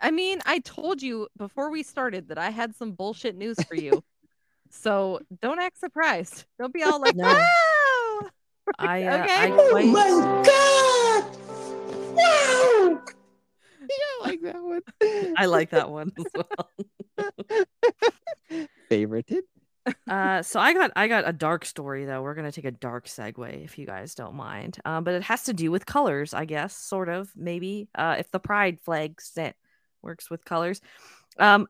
I mean, I told you before we started that I had some bullshit news for you. so don't act surprised. Don't be all like, No. "Oh!" I uh, Okay. I Oh quite, yeah, I like that one. I like that one as well. Favorited. Uh, so I got I got a dark story though. We're gonna take a dark segue if you guys don't mind. Um, but it has to do with colors, I guess, sort of, maybe. Uh, if the pride flag set works with colors. Um,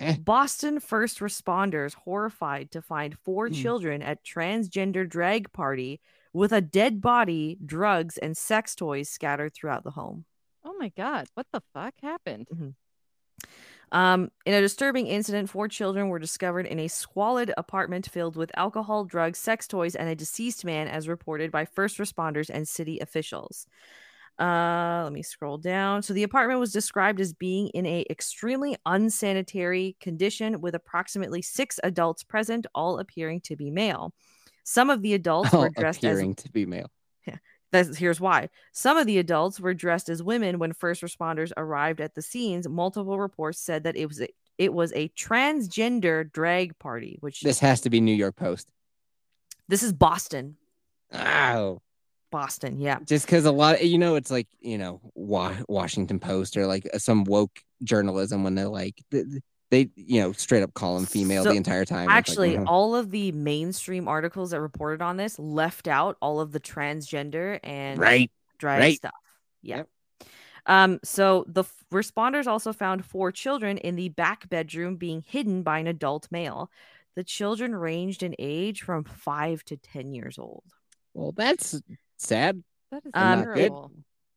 Eh. Boston first responders horrified to find four Hmm. children at transgender drag party with a dead body, drugs, and sex toys scattered throughout the home. Oh my god, what the fuck happened? Um, in a disturbing incident, four children were discovered in a squalid apartment filled with alcohol, drugs, sex toys, and a deceased man, as reported by first responders and city officials. Uh, let me scroll down. So the apartment was described as being in a extremely unsanitary condition, with approximately six adults present, all appearing to be male. Some of the adults All were dressed as appearing to be male. that's, here's why. Some of the adults were dressed as women when first responders arrived at the scenes. Multiple reports said that it was a, it was a transgender drag party, which This has to be New York Post. this is Boston. Oh, Boston, yeah. just because a lot, of, you know, it's like you know, Wa- Washington Post or like some woke journalism when they're like th- th- they, you know, straight up call him female So, the entire time. It's like, Actually, mhm. all of the mainstream articles that reported on this left out all of the transgender and right. drag right. stuff. Yeah. Yep. Um, so the f- responders also found four children in the back bedroom being hidden by an adult male. The children ranged in age from five to 10 years old. Well, that's sad. That is Um, not good.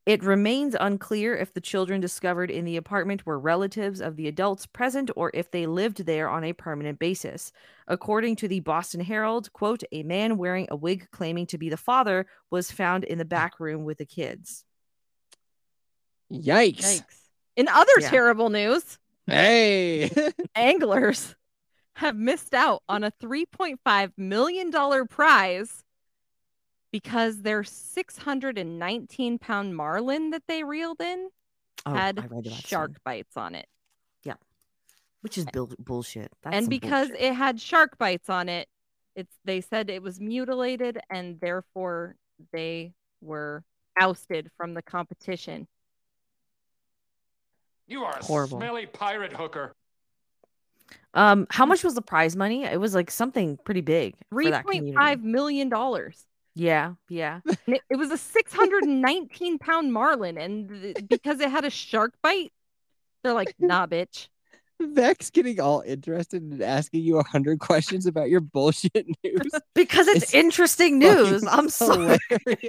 It remains unclear if the children discovered in the apartment were relatives of the adults present or if they lived there on a permanent basis. According to the Boston Herald, quote, a man wearing a wig claiming to be the father was found in the back room with the kids. Yikes. Yikes. In other Yeah. terrible news, Hey. anglers have missed out on a $3.5 million prize because their 619 pound marlin that they reeled in Oh, had I read about this shark one, bites on it. Yeah. Which is bull- bullshit. That's and because bullshit. it had shark bites on it, it's they said it was mutilated and therefore they were ousted from the competition. You are a Horrible. smelly pirate hooker. Um, how much was the prize money? It was like something pretty big for Three that point community. five million dollars. Yeah, yeah. It, it was a 619 pound marlin, and th- because it had a shark bite, they're like, "Nah, bitch." Vex getting all interested and asking you a hundred questions about your bullshit news. Because it's, It's interesting news. I'm sorry.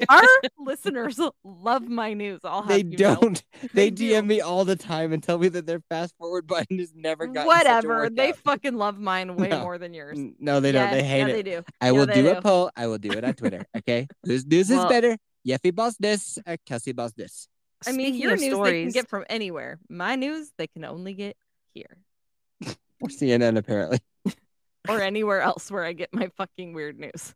Our listeners love my news. I'll have They you don't. They, They do. DM me all the time and tell me that their fast forward button has never gotten such a Whatever. They fucking love mine way No. more than yours. No, they don't. They hate yeah, it. They do. I Yeah, will they do a poll. I will do it on Twitter. Okay, whose news is Well- better? Yeffy boss this or Kelsey boss this? I mean, Speaking your of news they can get from anywhere. My news they can only get here Or CNN apparently. or anywhere else where I get my fucking weird news.